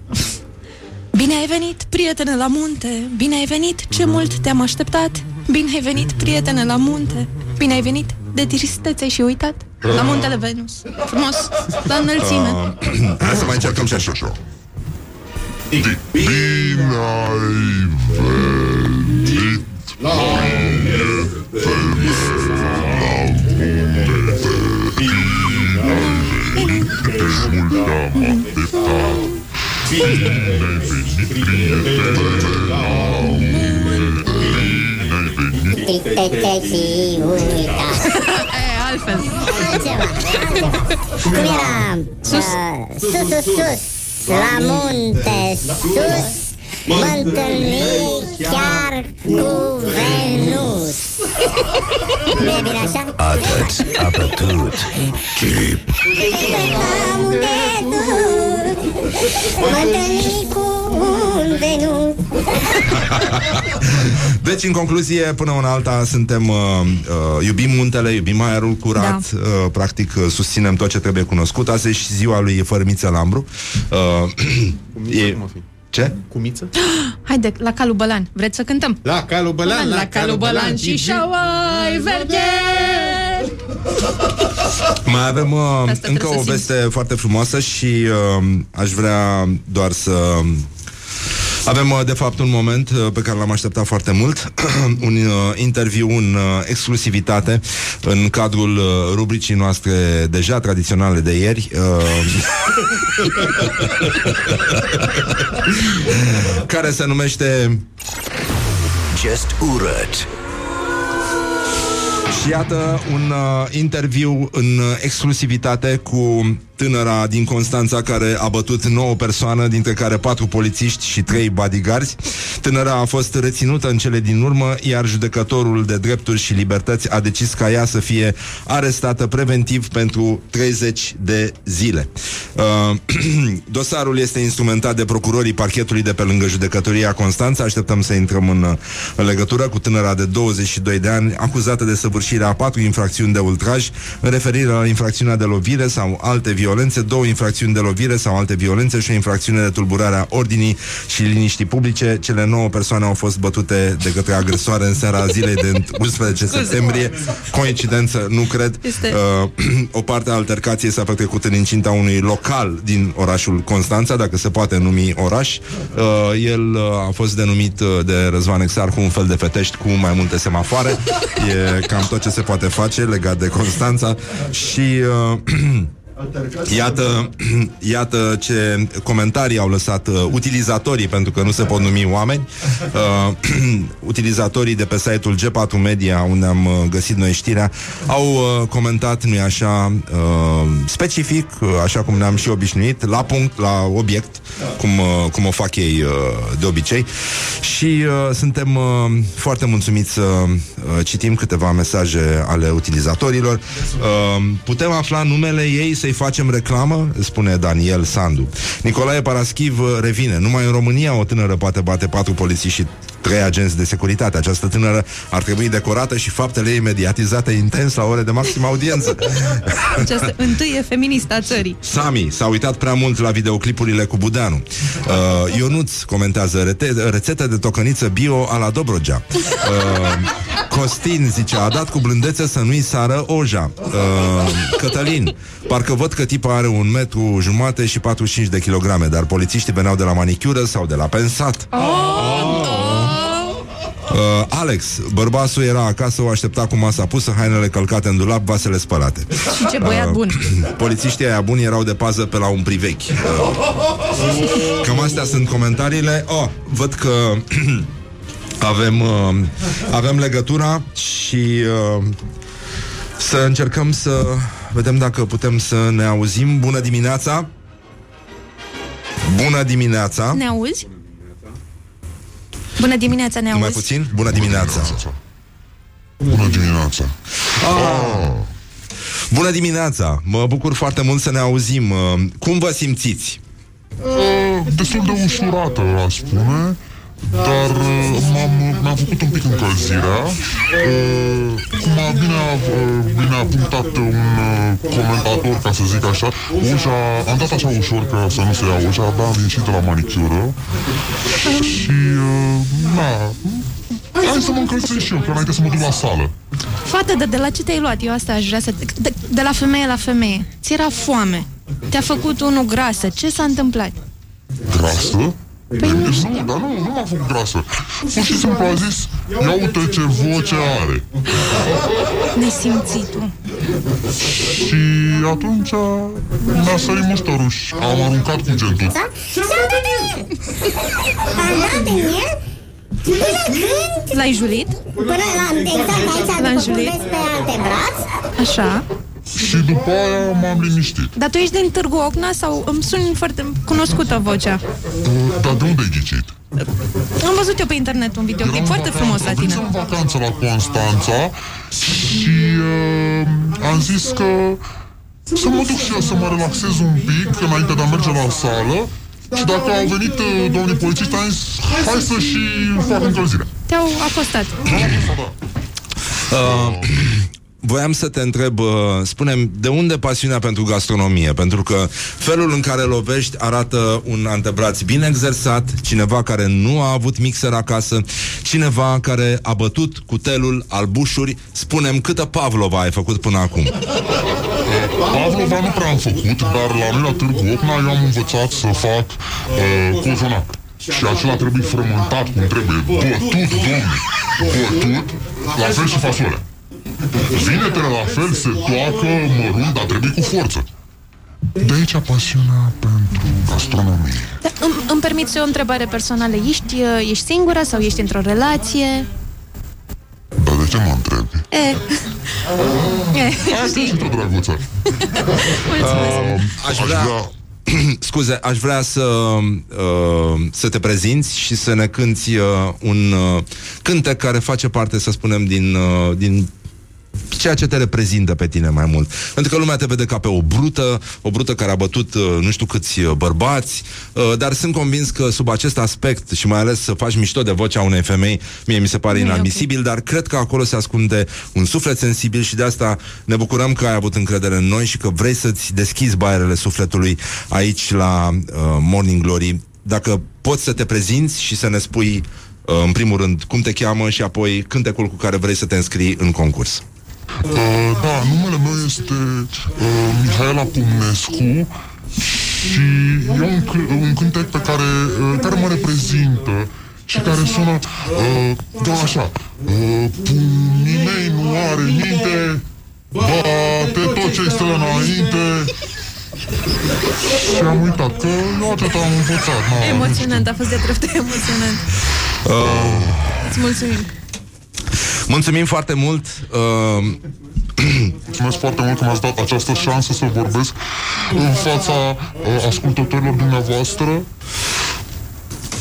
Bine ai venit, prietene, la munte. Bine ai venit, ce mult te-am așteptat. Bine ai venit, prietene, la munte. Bine ai venit, de tristețe și uitat La muntele Venus. Frumos, la înălțime. Uh, hai să mai încercăm și așa. Bine ai venit La mult am așteptat Bine ai venit, prietene la munte Bine ai venit Tristețe și uitat. e, altfel Altceva, altceva. Cum era? Sus. Uh, sus, sus, sus. La munte, sus. Mă întâlni chiar cu Venus. Nu e bine așa? Atât a bătut chip. La munte, sus. Mă întâlni cu un Venus. Deci, în concluzie, până una alta, suntem, uh, uh, iubim muntele, iubim aerul curat, Da. uh, practic uh, susținem tot ce trebuie cunoscut. Asta e și ziua lui Fărmiță Lambru. Uh, e... cum o fi? Ce? Cumiță? Haide, la Calu Bălan, vreți să cântăm? La calul bălan, la Calu Bălan și șauai vergheri Mai avem uh, Asta încă trebuie o să veste foarte frumoasă și uh, aș vrea doar să... Avem, uh, de fapt, un moment uh, pe care l-am așteptat foarte mult, un uh, interviu în uh, exclusivitate în cadrul uh, rubricii noastre deja tradiționale de ieri, uh, care se numește Just urât. Și iată un uh, interviu în uh, exclusivitate cu tânăra din Constanța care a bătut 9 persoane, dintre care 4 polițiști și 3 bodyguards. Tânăra a fost reținută în cele din urmă, iar judecătorul de drepturi și libertăți a decis ca ea să fie arestată preventiv pentru 30 de zile. Uh, dosarul este instrumentat de procurorii parchetului de pe lângă judecătoria Constanța. Așteptăm să intrăm în, uh, în legătură cu tânăra de 22 de ani, acuzată de săvârșirea a patru infracțiuni de ultraj, în referire la infracțiunea de lovire sau alte violențe, două infracțiuni de lovire sau alte violențe și o infracțiune de tulburare a ordinii și liniștii publice. Cele nouă persoane au fost bătute de către agresoare în seara zilei de 11 septembrie. Coincidență, nu cred. Este- Uh, o parte a altercației s-a petrecut în incinta unui local din orașul Constanța, dacă se poate numi oraș. Uh, el uh, a fost denumit uh, de Răzvan Exarhu un fel de fetești cu mai multe semafoare. E cam tot ce se poate face legat de Constanța și uh, Iată, iată ce comentarii au lăsat uh, utilizatorii, pentru că nu se pot numi oameni, uh, utilizatorii de pe site-ul G4 Media, unde am uh, găsit noi știrea, au uh, comentat, nu-i așa, uh, specific, uh, așa cum ne-am și obișnuit, la punct, la obiect, cum, uh, cum o fac ei uh, de obicei. Și uh, suntem uh, foarte mulțumiți să uh, citim câteva mesaje ale utilizatorilor. Uh, putem afla numele ei să-i facem reclamă? Spune Daniel Sandu. Nicolae Paraschiv uh, revine. Numai în România o tânără poate bate patru polițiști și trei agenți de securitate. Această tânără ar trebui decorată și faptele ei mediatizate intens la ore de maximă audiență. Această întâie feministă a țării. Sami s-a uitat prea mult la videoclipurile cu Budeanu. Uh, Ionuț comentează rete- rețete de tocăniță bio a la Dobrogea. Uh, Costin zice, a dat cu blândețe să nu-i sară oja. Uh, Cătălin, parcă văd că tipa are un metru jumate și 45 de kilograme, dar polițiștii veneau de la manicură sau de la pensat. Uh, Alex, bărbasul era acasă, o aștepta cu masa pusă, hainele călcate în dulap, vasele spălate. Și ce băiat bun. Polițiștii aia buni erau de pază pe la un privechi. Uh, Cam astea sunt comentariile. Oh, văd că avem, uh, avem legătura și uh, să încercăm să vedem dacă putem să ne auzim. Bună dimineața! Bună dimineața! Ne auzi? Bună dimineața, ne Mai auzi? puțin? Bună dimineața! Bună dimineața! Ah. Bună dimineața! Mă bucur foarte mult să ne auzim. Uh, Cum vă simțiți? Uh, destul de ușurată, aș spune, dar uh, m-am, mi-am făcut un pic încălzirea. Uh, cum a bine, a, uh, bine a punctat un uh, comentator, ca să zic așa, ușa, am dat așa ușor că să nu se ia ușa, abia am ieșit de la manicură și, uh, na, hai să mă încălzesc și eu, că înainte să mă duc la sală. Fată, de, de la ce te-ai luat? Eu asta aș vrea să... De, de la femeie la femeie. Ți era foame. Te-a făcut unul grasă. Ce s-a întâmplat? Grasă? Păi nu, dar nu, nu m-a făcut grasă. Pur și simplu a zis, ia uite ce voce are. Nesimțitul. Și atunci mi-a sărit muștorul și am aruncat cu gentul. Am dat în el Până când? L-ai julit? Până la, exact aici, L-am după cum julit? vezi pe antebraț Așa. Și după aia m-am liniștit. Dar tu ești din Târgu Ocna sau îmi suni foarte cunoscută vocea? Dar de unde ai ghicit? Am văzut eu pe internet un videoclip foarte frumos la tine. Am în vacanță la Constanța și uh, am zis că să mă duc și eu să mă relaxez un pic înainte de a merge la sală și dacă au venit uh, domnii polițiști, am zis, hai să și fac încălzirea. Te-au acostat. Uh, voiam să te întreb, uh, spunem, de unde pasiunea pentru gastronomie? Pentru că felul în care lovești arată un antebraț bine exersat, cineva care nu a avut mixer acasă, cineva care a bătut cutelul al bușuri. Spunem, câtă Pavlova ai făcut până acum? Pavlova nu prea am făcut, dar la noi la Târgu Ocna eu am învățat să fac uh, cozonac. Și acela trebuie frământat cum trebuie, bătut, domne, bătut, la fel și fasole. Vinetele la fel se toacă mărunt, dar trebuie cu forță. De aici pasiunea pentru gastronomie. Da, îmi, îmi permiți o întrebare personală. Ești, uh, ești singură sau ești într-o relație? Dar de ce mă întrebi? E. e. Asta și tot, drăguță. Mulțumesc. Aș vrea... Scuze, aș vrea să uh, să te prezinți și să ne cânti uh, un uh, cântec care face parte, să spunem, din, uh, din ceea ce te reprezintă pe tine mai mult. Pentru că lumea te vede ca pe o brută, o brută care a bătut uh, nu știu câți uh, bărbați, uh, dar sunt convins că sub acest aspect și mai ales să faci mișto de vocea unei femei, mie mi se pare Nu e inadmisibil, dar cred că acolo se ascunde un suflet sensibil și de asta ne bucurăm că ai avut încredere în noi și că vrei să-ți deschizi baierele sufletului aici la uh, Morning Glory. Dacă poți să te prezinți și să ne spui uh, în primul rând cum te cheamă și apoi cântecul cu care vrei să te înscrii în concurs. Uh, da, numele meu este uh, Mihaela Pumnescu și e un, c- un cântec pe care, uh, care mă reprezintă și care sună uh, da așa uh, Pumnii mei nu are minte Bate tot ce stă înainte Și am uitat că eu atât am învățat. n-am- Emoționant, a fost de dreptul emoționant. Uh, Îți mulțumim. Mulțumim foarte mult. Uh, Mulțumesc foarte mult că mi-ați dat această șansă să vorbesc în fața uh, ascultătorilor dumneavoastră.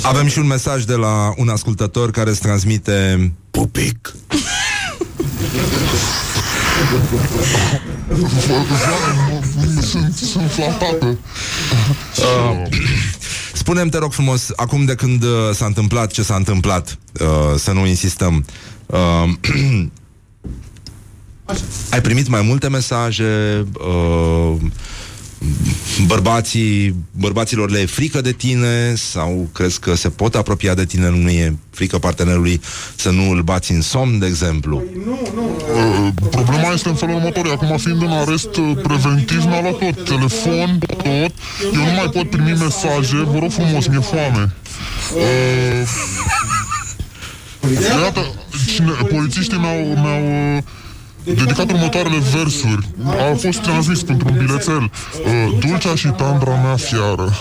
avem și un mesaj de la un ascultător care îți transmite Pupic. Sunt, sunt flatată. Spunem te rog frumos, acum de când uh, s-a întâmplat ce s-a întâmplat, uh, să nu insistăm. Uh, ai primit mai multe mesaje, uh, bărbații, bărbaților le e frică de tine sau crezi că se pot apropia de tine, nu e frică partenerului să nu îl bați în somn, de exemplu? Uh, Problema este în felul următor. Eu Acum fiind în arest uh, preventiv, mi-a luat tot. Telefon, tot. Eu nu mai pot primi mesaje. Vă rog frumos, mi-e foame. Uh, Iată, cine, polițiștii mi-au, mi-au uh, dedicat următoarele versuri. A fost transmis pentru un bilețel. Uh, Dulcea și tandra mea fiară.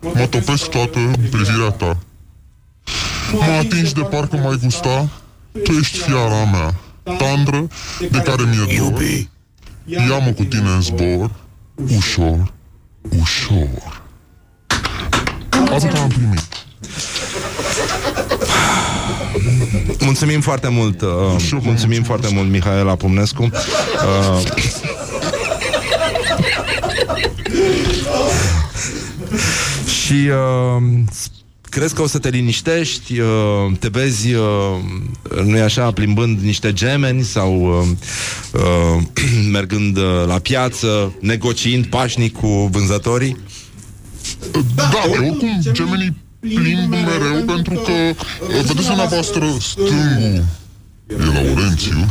Mă topesc toată în privirea ta. Mă atingi de parcă mai gusta. Tu ești fiara mea. Tandră, de care mi-e dor. Iubi. Ia-mă cu tine în zbor. Ușor, ușor. Atât am primit. Mulțumim foarte mult, uh, mulțumim foarte mult, Mihaela Pumnescu. Uh, și uh, crezi că o să te liniștești, uh, te vezi, uh, nu-i așa, plimbând niște gemeni sau uh, uh, mergând uh, la piață, negociind pașnic cu vânzătorii? Da, oricum, gemenii plimb mereu pentru că, uh, vedeți dumneavoastră, stângul e Laurențiu,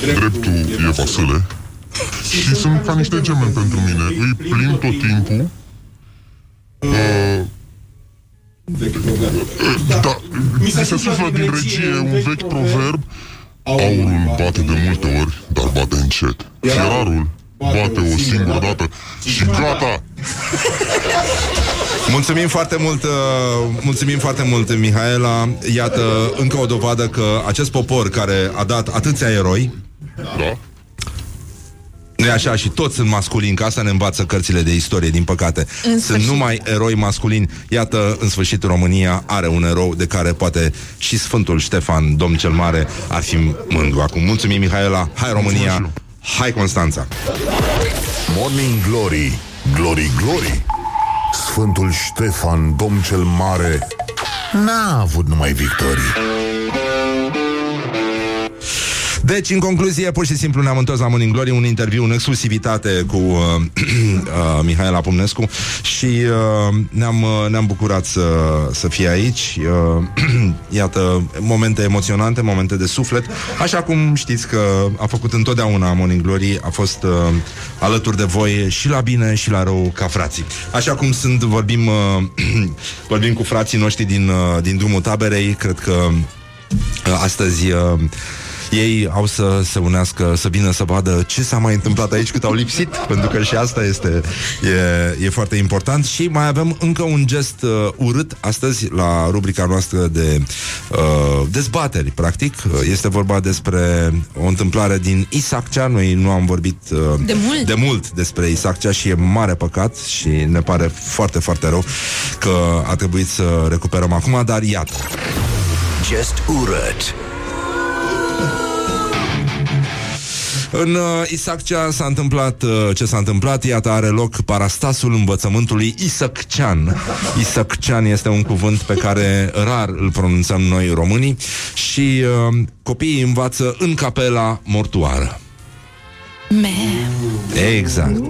dreptul e Vasile și sunt ca niște gemeni pentru mine. Îi plimb tot timpul. Uh, da, mi se suflă din regie un vechi proverb Aurul bate de multe ori, dar bate încet. Fierarul bate o singură dată și gata! Mulțumim foarte mult, uh, mulțumim foarte mult, Mihaela. Iată, încă o dovadă că acest popor care a dat atâția eroi, Da? nu e așa, și toți sunt masculini, că asta ne învață cărțile de istorie, din păcate. În sunt sfârșit. numai eroi masculini. Iată, în sfârșit, România are un erou de care poate și Sfântul Ștefan, domn cel Mare, ar fi mândru acum. Mulțumim, Mihaela. Hai, România! Hai, Constanța! Morning Glory. Glory, glory. Sfântul Ștefan, domn cel mare, n-a avut numai victorii. Deci, în concluzie, pur și simplu ne-am întors la Morning Glory, un interviu în exclusivitate cu uh, uh, Mihaela Pumnescu și uh, ne-am, uh, ne-am bucurat să, să fie aici. Uh, iată, momente emoționante, momente de suflet. Așa cum știți că a făcut întotdeauna Morning Glory, a fost uh, alături de voi și la bine și la rău ca frații. Așa cum sunt, vorbim, uh, vorbim cu frații noștri din, uh, din drumul taberei, cred că uh, astăzi... Uh, ei au să se unească, să vină să vadă ce s-a mai întâmplat aici cât au lipsit, pentru că și asta este e, e foarte important. Și mai avem încă un gest uh, urât astăzi la rubrica noastră de uh, dezbateri, practic. Uh, Este vorba despre o întâmplare din Isaccea. Noi nu am vorbit uh, De mult. de mult despre Isaccea și e mare păcat și ne pare foarte, foarte rău că a trebuit să recuperăm acum, dar iată. Just urât. În uh, Isaccea s-a întâmplat uh, ce s-a întâmplat, iată are loc parastasul învățământului Isaccean. Isaccean este un cuvânt pe care rar îl pronunțăm noi românii și uh, copiii învață în capela mortoară. Me. Exact.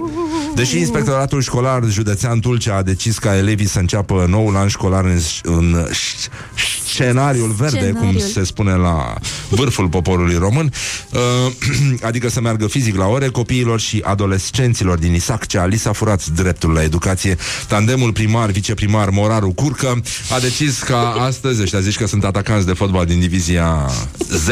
Deși Inspectoratul Școlar Județean Tulcea a decis ca elevii să înceapă noul an școlar în, în scenariul verde, Scenariul. cum se spune la vârful poporului român, uh, adică să meargă fizic la ore, copiilor și adolescenților din Isaccea li s-a furat dreptul la educație. Tandemul primar-viceprimar Moraru Curcă a decis ca astăzi, ăștia zici că sunt atacanți de fotbal din divizia Z,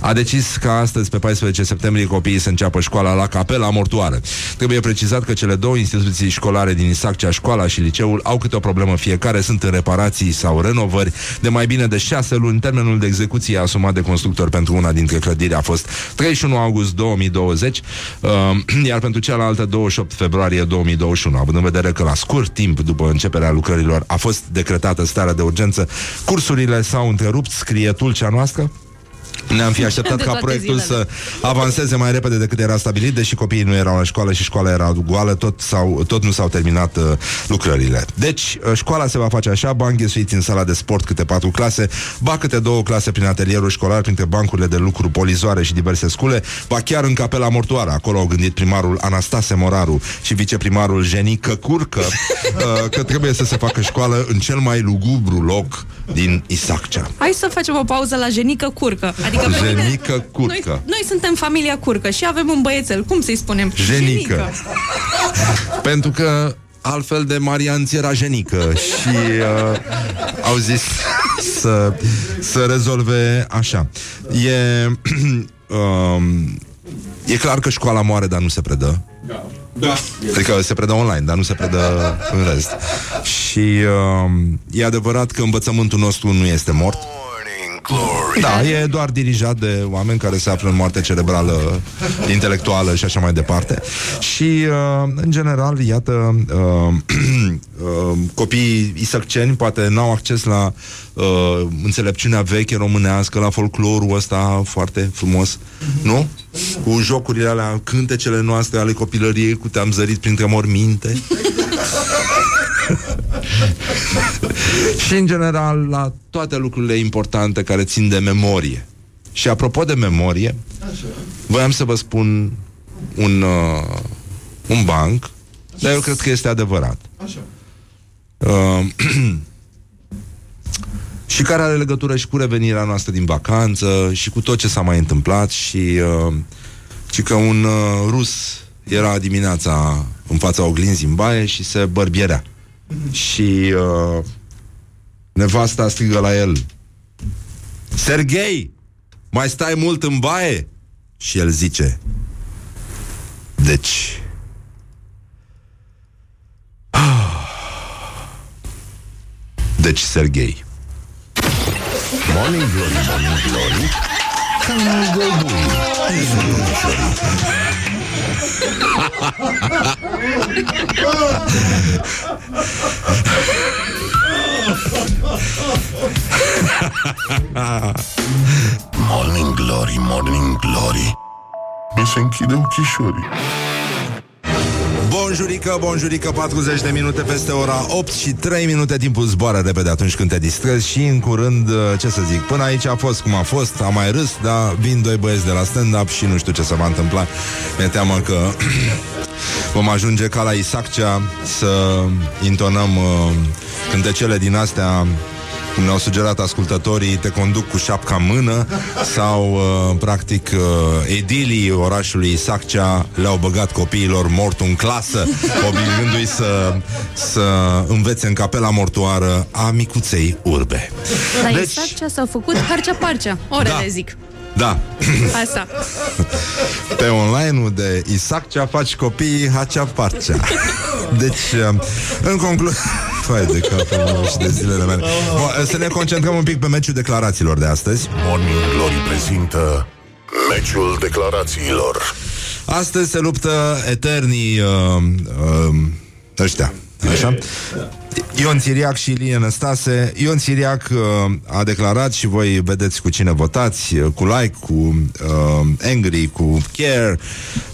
a decis ca astăzi, pe 14 septembrie, copiii să înceapă școala la capela mortoară. Trebuie precizat că că cele două instituții școlare din Isaccea, școala și liceul, au câte o problemă. Fiecare, sunt în reparații sau renovări. De mai bine de șase luni, termenul de execuție asumat de constructor pentru una dintre clădiri a fost 31 august 2020, uh, iar pentru cealaltă 28 februarie 2021, având în vedere că la scurt timp după începerea lucrărilor a fost decretată starea de urgență, cursurile s-au întrerupt, scrie tulcea noastră, ne-am fi așteptat De ca toate proiectul zilele. să avanseze mai repede decât era stabilit, deși copiii nu erau la școală și școala era goală, tot, sau, tot nu s-au terminat uh, lucrările. Deci, uh, școala se va face așa, bani ghesuiți în sala de sport câte patru clase, ba câte două clase prin atelierul școlar, printre bancurile de lucru, polizoare și diverse scule, ba chiar în capela mortoară. Acolo au gândit primarul Anastase Moraru și viceprimarul Jenică Curcă uh, că trebuie să se facă școală în cel mai lugubru loc din Isaccea. Hai să facem o pauză la Jenică Curcă. Adică pe mine- Jenică Curcă. Noi, noi suntem familia Curcă și avem un băiețel. Cum să-i spunem? Jenică. Pentru că altfel de Marian ți era jenică și uh, au zis să, să rezolve așa. E, um, e clar că școala moare, dar nu se predă. Da. Adică se predă online, dar nu se predă în rest. Și uh, e adevărat că învățământul nostru nu este mort. Da, e doar dirijat de oameni care se află în moarte cerebrală, intelectuală și așa mai departe. Și, uh, în general, iată, uh, uh, copiii isăcceni poate n-au acces la uh, înțelepciunea veche românească, la folclorul ăsta foarte frumos, nu? Cu jocurile alea, cântecele noastre ale copilăriei, cu te-am zărit printre morminte. și, în general, la toate lucrurile importante care țin de memorie. Și apropo de memorie, voiam să vă spun un, uh, un banc, dar eu cred că este adevărat. Uh, și care are legătură și cu revenirea noastră din vacanță și cu tot ce s-a mai întâmplat și, uh, și că un uh, rus era dimineața în fața oglinzii în baie și se bărbierea. Și uh, nevasta strigă la el. Sergei, mai stai mult în baie? Și el zice Deci. Deci Sergei Morning Glory, Morning Glory. Calmul gălbui Morning Glory, Morning Glory Mi se închide ochișorii. Bonjurică, bonjurică, 40 de minute peste ora 8 și 3 minute Timpul zboară repede atunci când te distrezi Și în curând, uh, ce să zic Până aici a fost cum a fost, am mai râs Dar vin doi băieți de la stand-up Și nu știu ce se va întâmpla. Mi-e teamă că Vom ajunge ca la Isaccea Să intonăm uh, Cântecele din astea cum ne-au sugerat ascultătorii, te conduc cu șapca în mână sau, uh, practic, uh, edilii orașului Saccea le-au băgat copiilor mortul în clasă, obligându-i să, să învețe în capela mortoară a micuței urbe. Dar Deci- deci... ce s-au făcut harcea-parcea. Orele, Da. zic. Da, Asta. pe online-ul de Isaccea faci copiii hacea parcea. Deci, uh, în concluzie... Fai de capul meu și de zilele mele. Bun, să ne concentrăm un pic pe meciul declarațiilor de astăzi. Morning Glory prezintă Meciul declarațiilor Astăzi se luptă eternii uh, uh, ăștia, așa? Ion Țiriac și Ilie Năstase. Ion Țiriac uh, a declarat și voi vedeți cu cine votați uh, Cu like, cu uh, angry, cu care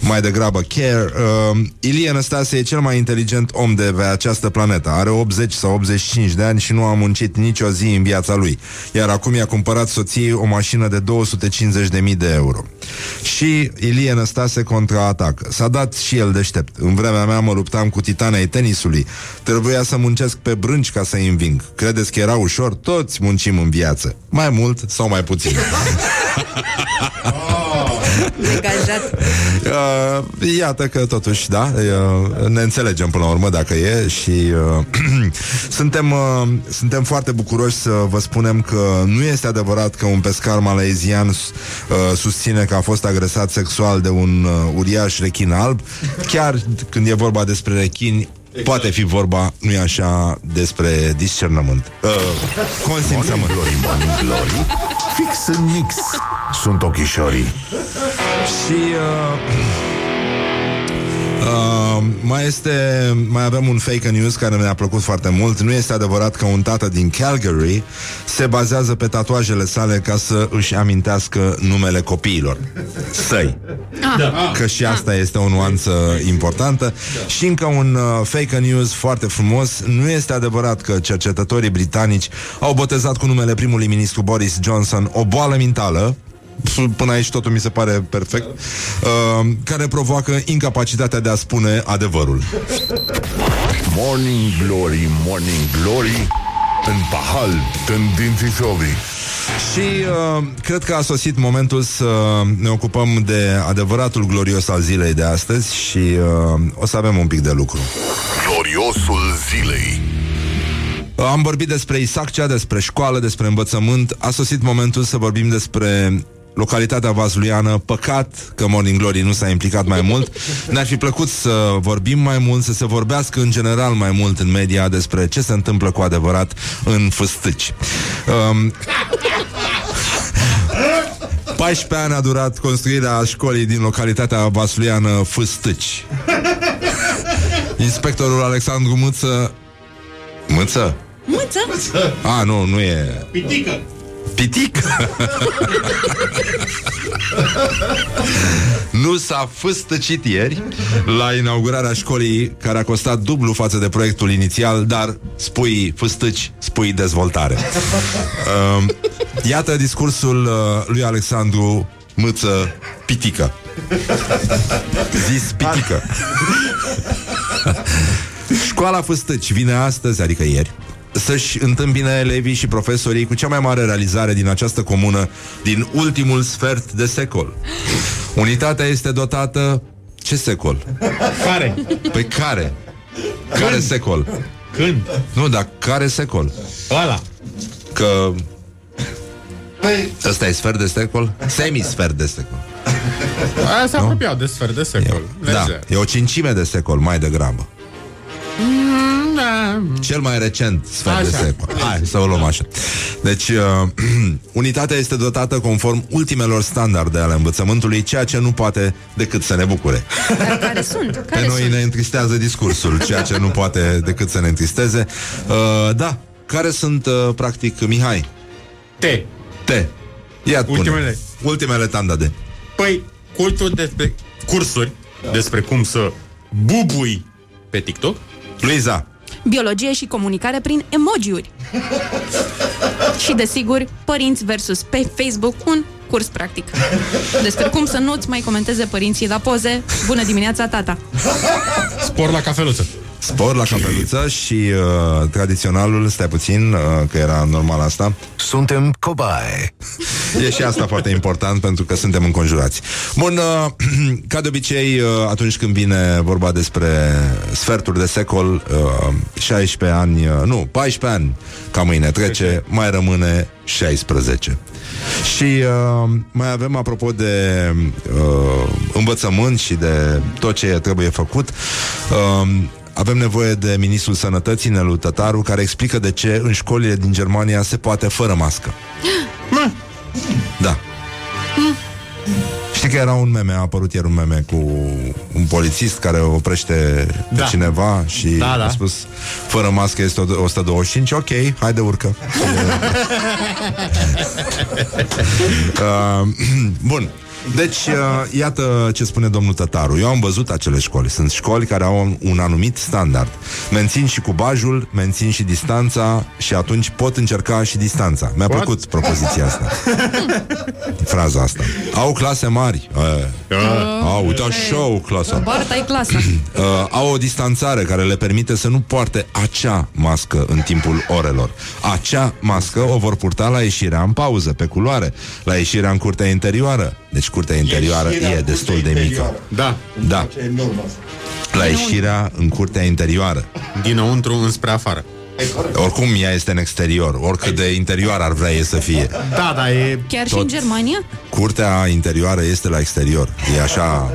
Mai degrabă care. Uh, Ilie Năstase e cel mai inteligent om de pe această planetă. Are 80 sau 85 de ani și nu a muncit nicio zi în viața lui. Iar acum i-a cumpărat soției o mașină de 250.000 de euro Și Ilie Năstase contraatacă S-a dat și el deștept. În vremea mea mă luptam cu titanei tenisului. Trebuia să muncesc pe brânci ca să-i înving. Credeți că era ușor? Toți muncim în viață. Mai mult sau mai puțin Degajat. Uh, iată că totuși, da, uh, ne înțelegem până la urmă dacă e și uh, suntem, uh, suntem foarte bucuroși să vă spunem că nu este adevărat că un pescar malaizian uh, susține că a fost agresat sexual de un uh, uriaș rechin alb. Chiar când e vorba despre rechini, Poate fi vorba, nu e așa, despre discernământ. Uh, consimțământ. Glory, morning glory Fix în mix Sunt ochișorii Și uh, uh, mai este mai avem un fake news care mi-a plăcut foarte mult. Nu este adevărat că un tată din Calgary se bazează pe tatuajele sale ca să își amintească numele copiilor săi. Că și asta este o nuanță importantă. Și încă un uh, fake news foarte frumos. Nu este adevărat că cercetătorii britanici au botezat cu numele primului ministru Boris Johnson o boală mentală Până aici totul mi se pare perfect uh, Care provoacă incapacitatea de a spune adevărul. Morning glory, morning glory În pahal, în dințișorii Și uh, cred că a sosit momentul să ne ocupăm de adevăratul glorios al zilei de astăzi Și uh, o să avem un pic de lucru. Gloriosul zilei. Am vorbit despre Isaccea, despre școală, despre învățământ. A sosit momentul să vorbim despre localitatea Vazluiană Păcat că Morning Glory nu s-a implicat mai mult Ne-ar fi plăcut să vorbim mai mult Să se vorbească în general mai mult în media Despre ce se întâmplă cu adevărat în fâstâci um, 14 ani a durat construirea școlii din localitatea Vasluiană Fâstâci Inspectorul Alexandru Mâță Mâță? Mâță? A, nu, nu e Pitică. Pitic? nu s-a fâstăcit ieri la inaugurarea școlii care a costat dublu față de proiectul inițial, dar spui fâstăci, spui dezvoltare. Um, iată discursul uh, lui Alexandru Mâță Pitică. Zis Pitică. Școala Fâstăci vine astăzi, adică ieri, să-și întâmpine elevii și profesorii cu cea mai mare realizare din această comună din ultimul sfert de secol. Unitatea este dotată ce secol? Care? Pe care? Care secol? Când? Nu, dar care secol? Ăla. Că... Ăsta e sfert de secol? Semisfert de secol. Aia se apropiau de sfert de secol. Da, Lejer. e o cincime de secol, mai degrabă. Mm, da. Cel mai recent sfert de Așa. secol. Hai să o luăm așa. Deci, uh, unitatea este dotată conform ultimelor standarde ale învățământului, ceea ce nu poate decât să ne bucure. Dar care sunt? Care Pe noi sunt? ne întristează discursul, ceea ce nu poate decât să ne întristeze. Uh, da, care sunt, uh, practic, Mihai? Te. Te. Ia pune. Ultimele. Ultimele standarde. Păi, cultul despre cursuri despre cum să bubui pe TikTok. Luiza. Biologie și comunicare prin emojiuri. și, desigur, părinți versus pe Facebook, un curs practic. Despre cum să nu-ți mai comenteze părinții la poze. Bună dimineața, tata! Spor la cafeluță. Spor la capeluță și uh, tradiționalul, stai puțin, uh, că era normal asta. Suntem cobaie E și asta foarte important pentru că suntem înconjurați. Bun, uh, ca de obicei, uh, atunci când vine vorba despre sferturi de secol, uh, 16 ani, uh, nu, 14 ani, ca mâine trece, mai rămâne 16. Și uh, mai avem, apropo de uh, învățământ și de tot ce trebuie făcut, uh, avem nevoie de Ministrul Sănătății, Nelu Tătaru, care explică de ce în școlile din Germania se poate fără mască. Da. Știi că era un meme, a apărut ieri un meme cu un polițist care oprește pe Da. cineva și Da, da. a spus fără mască este 125, ok, haide urcă. uh, bun. Deci, uh, iată ce spune domnul Tătaru. Eu am văzut acele școli. Sunt școli care au un, un anumit standard. Mențin și cubajul, mențin și distanța și atunci pot încerca și distanța. Mi-a What? plăcut propoziția asta. Fraza asta. Au clase mari. Uh, au, uite așa o clasă. Barta e clasa. Uh, au o distanțare care le permite să nu poarte acea mască în timpul orelor. Acea mască o vor purta la ieșirea în pauză, pe culoare, la ieșirea în curtea interioară. Deci curtea interioară Ieșirea e în destul curtea de mică. interioară. Da, Da, Ce enorm asta. la ieșirea în curtea interioară. dinăuntru înspre afară. E corect. Oricum ea este în exterior, oricât de interior ar vrea ei să fie. Da, da, e... Chiar și Tot. în Germania? Curtea interioară este la exterior. E așa...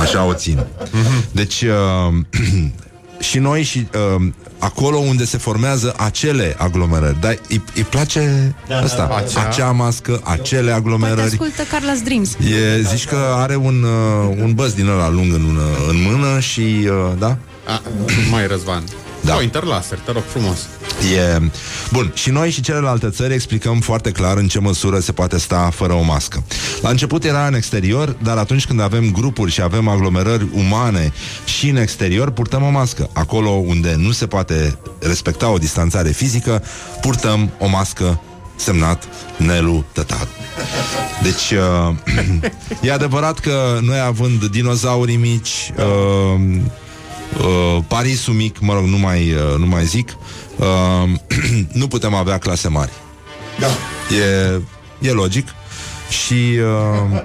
Așa o țin. Deci... Uh, și noi și uh, acolo unde se formează acele aglomerări. Dar îi, îi place Da, asta, da, acea. acea mască, acele Poate aglomerări. ascultă Carla's Dreams. E, zici că are un, uh, un băz din ăla lung în, uh, în mână și, uh, da? A, mai Răzvan. Da. Da. Pointer laser, te rog frumos. E... Bun, și noi și celelalte țări explicăm foarte clar în ce măsură se poate sta fără o mască. La început era în exterior, dar atunci când avem grupuri și avem aglomerări umane și în exterior, purtăm o mască. Acolo unde nu se poate respecta o distanțare fizică, purtăm o mască semnat Nelu Tătaru. Deci, uh, e adevărat că noi având dinozaurii mici, uh, uh, Parisul mic, mă rog, nu mai, uh, nu mai zic, uh, nu putem avea clase mari. Da. E, e logic. Și uh,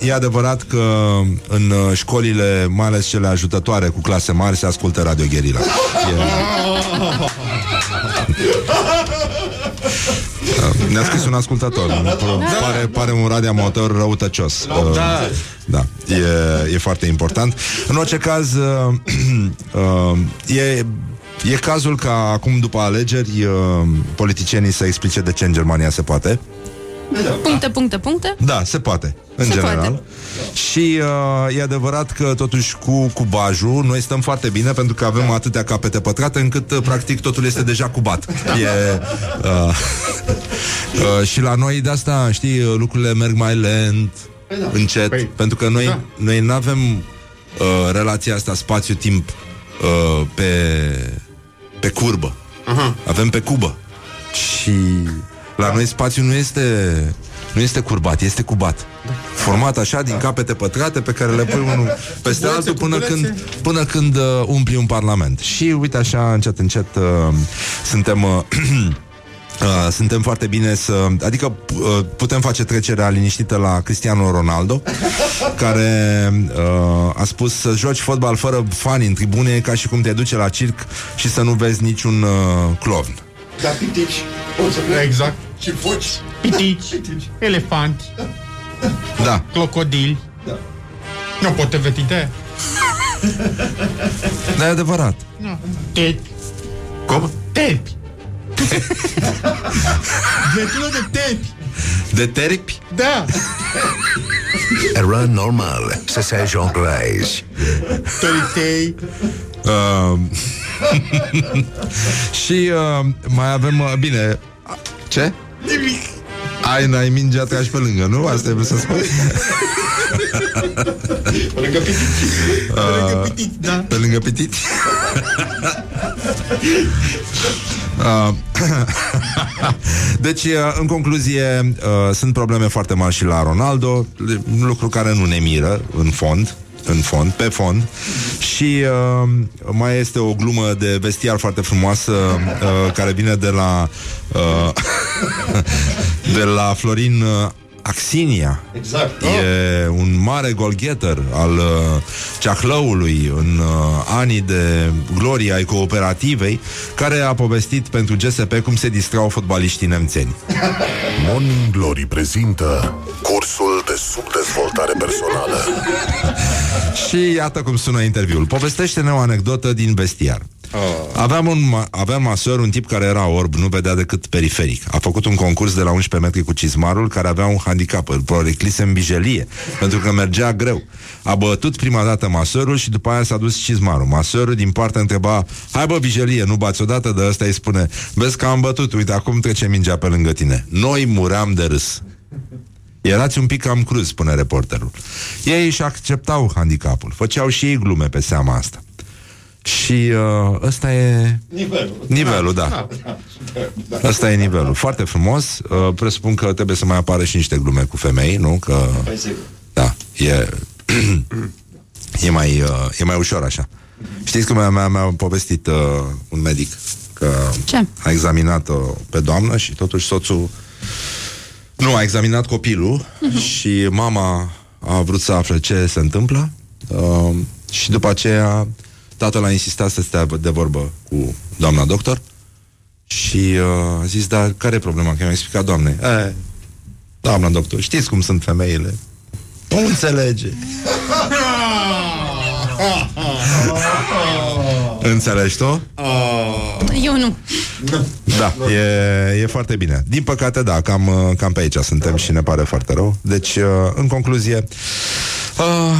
e adevărat că în uh, școlile, mai ales cele ajutătoare cu clase mari, se ascultă Radio Gherila. E... Uh, Ne-a scris un ascultător pare, pare un radioamator răutăcios Uh, Da. da, e, e foarte important. În orice caz, uh, uh, e, e cazul ca acum, după alegeri, uh, politicienii să explice de ce în Germania se poate. Puncte, puncte, puncte. Da, se poate, în Se general. poate. Și uh, e adevărat că totuși cu, cu bajul noi stăm foarte bine pentru că avem atâtea capete pătrate încât uh, practic totul este deja cubat. E, uh, uh, și la noi de asta, știi, uh, lucrurile merg mai lent, încet, Păi, pentru că noi, da. noi nu avem uh, relația asta spațiu-timp uh, pe, pe curbă. Aha. Avem pe cubă. Și la noi spațiul nu este nu este curbat, este cubat. Format așa din capete pătrate pe care le pui unul peste Cubulețe, altul până cubulețe. când, până când uh, umpli un parlament. Și uite așa, încet, încet uh, suntem... Uh, Uh, suntem foarte bine să... Adică uh, putem face trecerea liniștită la Cristiano Ronaldo Care uh, a spus să joci fotbal fără fani în tribune e Ca și cum te duce la circ și să nu vezi niciun uh, clovn Da, pitici. Poți să vezi. Exact. Și foci. Pitici, elefanti, Da, crocodili. Da. Nu pot te vedite. dar e adevărat Tepi. Cum? Tepi. Vătulă de tepi. De terpi? Da. Era normal să se jonglezi. Tăritei. Uh, și uh, mai avem, uh, bine, a- ce? Ai, n-ai mingea tragi pe lângă, nu? Asta e vrut să spui? Lângă pitici. Uh, Da. pe lângă pitit? Uh, deci, uh, în concluzie, uh, sunt probleme foarte mari și la Ronaldo, lucru care nu ne miră, în fond, în fond, pe fond. Și uh, mai este o glumă de vestiar foarte frumoasă uh, care vine de la uh, de la Florin uh, Axinia. Exact. E un mare golgheter al uh, ceahlăului în uh, anii de glorie ai cooperativei, care a povestit pentru GSP cum se distrau fotbaliștii nemțeni. Morning Glory prezintă cursul de subdezvoltare personală. Și iată cum sună interviul. Povestește-ne o anecdotă din vestiar. Aveam un ma- aveam masor, un tip care era orb, nu vedea decât periferic. A făcut un concurs de la 11 metri cu cizmarul, care avea un handicap, îl proreclise în bijelie, pentru că mergea greu. A bătut prima dată masorul și după aia s-a dus cizmarul. Masorul din partea întreba, hai bă, bijelie, nu bați odată, de ăsta îi spune, vezi că am bătut, uite, acum trece mingea pe lângă tine. Noi muream de râs. Erați un pic cam cruz, spune reporterul. Ei își acceptau handicapul, făceau și ei glume pe seama asta. Și uh, ăsta e Nivelul. nivelul, da. Ăsta e nivelul. Foarte frumos. Uh, presupun că trebuie să mai apară și niște glume cu femei, nu? Că, Păi sigur. da, e, e, mai, uh, e mai ușor așa. Știți cum mi-a, mi-a, mi-a povestit uh, un medic că Ce? a examinat-o pe doamnă și totuși soțul Nu, a examinat copilul și mama a vrut să afle ce se întâmplă uh, și după aceea tatăl a insistat să stea de vorbă cu doamna doctor și uh, a zis, dar care e problema? Că mi-a explicat doamne. E, doamna doctor, știți cum sunt femeile. Nu înțelege. Înțelegi tu? Eu nu. Da, e, e foarte bine. Din păcate, da, cam, uh, cam pe aici suntem și ne pare foarte rău. Deci, uh, în concluzie, uh,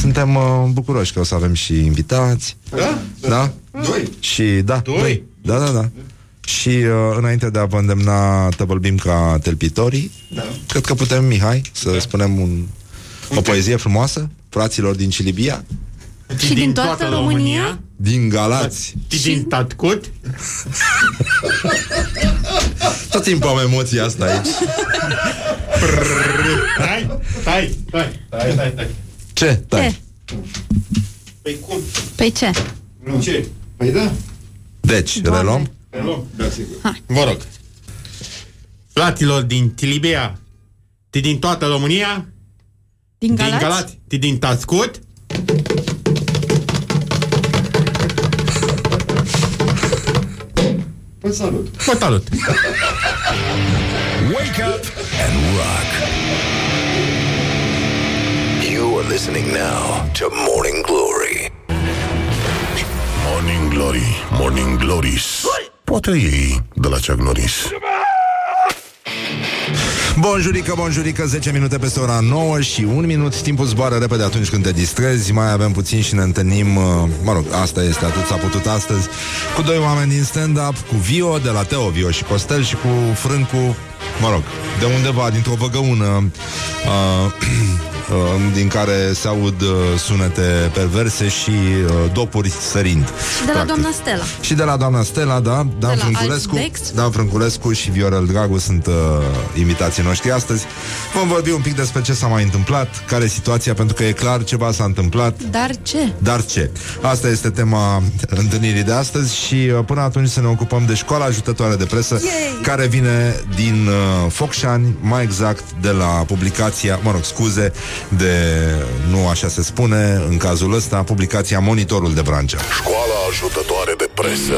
suntem uh, bucuroși că o să avem și invitați. Da? Da? Doi. Și da, Doi? Da, da, da. Și uh, înainte de a vă îndemna tăvălbim ca telpitorii, Da. cred că putem, Mihai, să spunem un, o poezie frumoasă fraților din Cilibia, Și din toată România? din Galați. Din Tatcut Tot timpul am emoția asta aici. Stai, stai, stai, stai, stai, stai. Ce? Da. Ce? Păi cum? Păi ce? Nu. Ce? Păi da. Deci, Doamne. reluăm? Reluăm. Da, sigur. Vă rog. Fraților din Tilibia, ti din toată România, Din din Galați? Galați, ti din Tascut, Vă salut. vă salut. Wake up and rock. You are listening now to Morning Glory. Morning Glory, Morning Glories Poate ei de la Chuck Norris Bonjurică, bonjurică, 10 minute peste ora 9 și 1 minut. Timpul zboară repede atunci când te distrezi. Mai avem puțin și ne întâlnim uh, Mă rog, asta este, atât s-a putut astăzi Cu doi oameni din stand-up Cu Vio, de la Teo, Vio și Costel Și cu Frâncu, mă rog De undeva, dintr-o văgăună uh, uh, Din care se aud uh, sunete perverse Și uh, dopuri sărind Și de la practic. doamna Stella. Și de la doamna Stella, da, Dan la Frânculescu, Altdex. Dan Frânculescu și Viorel Dragu sunt uh, invitații noștri astăzi. Vom vorbi un pic despre ce s-a mai întâmplat, care e situația, pentru că e clar ceva s-a întâmplat. Dar ce? Dar ce? Asta este tema întâlnirii de astăzi și uh, până atunci să ne ocupăm de școala ajutătoare de presă Yay! care vine din uh, Focșani, mai exact de la publicația, mă rog, scuze, de, nu așa se spune, în cazul ăsta, publicația Monitorul de Vrancea. Școala ajutătoare de presă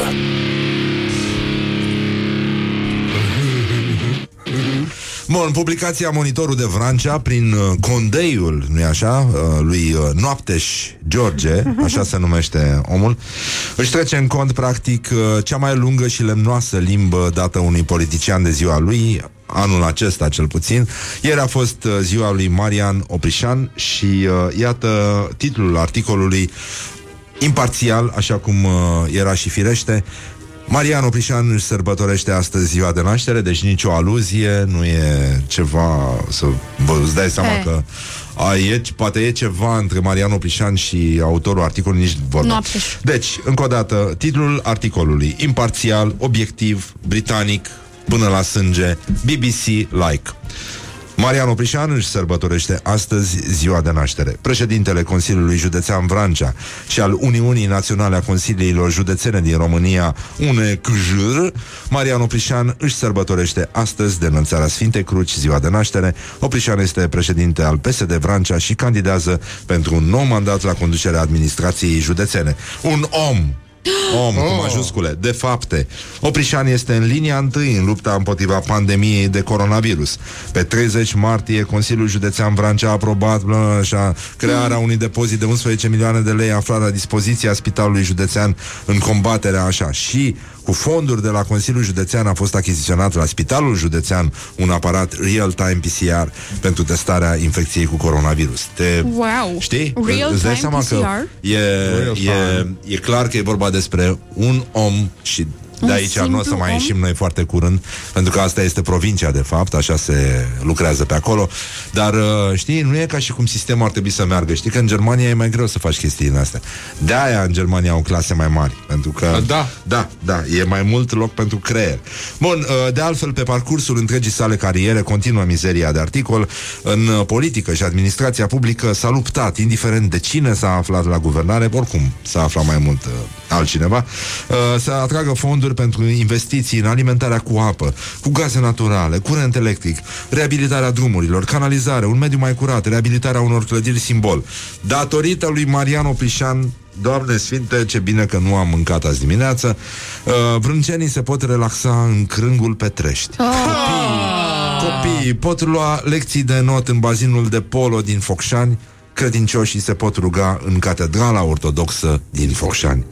Bun, publicația Monitorul de Vrancea prin uh, condeiul, nu-i așa, uh, lui uh, Noapteș George, așa se numește omul, își trece în cont, practic, uh, cea mai lungă și lemnoasă limbă dată unui politician de ziua lui, anul acesta cel puțin. Ieri a fost uh, ziua lui Marian Oprișan și uh, iată titlul articolului imparțial, așa cum uh, era și firește, Marian Oprișan își sărbătorește astăzi ziua de naștere, deci nicio aluzie, nu e ceva să vă îți dai seama He. că a, e, poate e ceva între Marian Oprișan și autorul articolului, nici vorba. Noapteș. Deci, încă o dată, titlul articolului, imparțial, obiectiv, britanic, până la sânge, BBC-like. Marian Oprișan își sărbătorește astăzi ziua de naștere. Președintele Consiliului Județean Vrancea și al Uniunii Naționale a Consiliilor Județene din România, UNECJ, Marian Oprișan își sărbătorește astăzi de înălțarea Sfintei Cruci, ziua de naștere. Oprișan este președinte al PSD Vrancea și candidează pentru un nou mandat la conducerea administrației județene. Un om Om, cu majuscule, de fapte. Oprișan este în linia întâi în lupta împotriva pandemiei de coronavirus. Pe 30 martie, Consiliul Județean Vrancea a aprobat bla, așa, crearea unui depozit de 11 milioane de lei aflat la dispoziția Spitalului Județean în combaterea așa. Și cu fonduri de la Consiliul Județean a fost achiziționat la Spitalul Județean un aparat real-time PCR pentru testarea infecției cu coronavirus. Te, Wow. Știi? Real Îți dai time seama că PCR? e, e, e clar că e vorba despre un om și de Un aici nu o să simplu mai om? ieșim noi foarte curând, pentru că asta este provincia, de fapt, așa se lucrează pe acolo. Dar, uh, știi, nu e ca și cum sistemul ar trebui să meargă. Știi că în Germania e mai greu să faci chestiile astea. De-aia în Germania au clase mai mari, pentru că... Da. Da, da, e mai mult loc pentru creier. Bun, uh, de altfel, pe parcursul întregii sale cariere continuă mizeria de articol. În uh, politică și administrația publică s-a luptat, indiferent de cine s-a aflat la guvernare, oricum s-a aflat mai mult uh, altcineva, uh, să atragă fonduri fonduri pentru investiții în alimentarea cu apă, cu gaze naturale, curent electric, reabilitarea drumurilor, canalizare, un mediu mai curat, reabilitarea unor clădiri simbol. Datorită lui Marian Oprișan, Doamne Sfinte, ce bine că nu am mâncat azi dimineață. Uh, vrâncenii se pot relaxa în crângul Petrești. Copiii pot lua lecții de not în bazinul de polo din Focșani, credincioșii se pot ruga în Catedrala Ortodoxă din Focșani.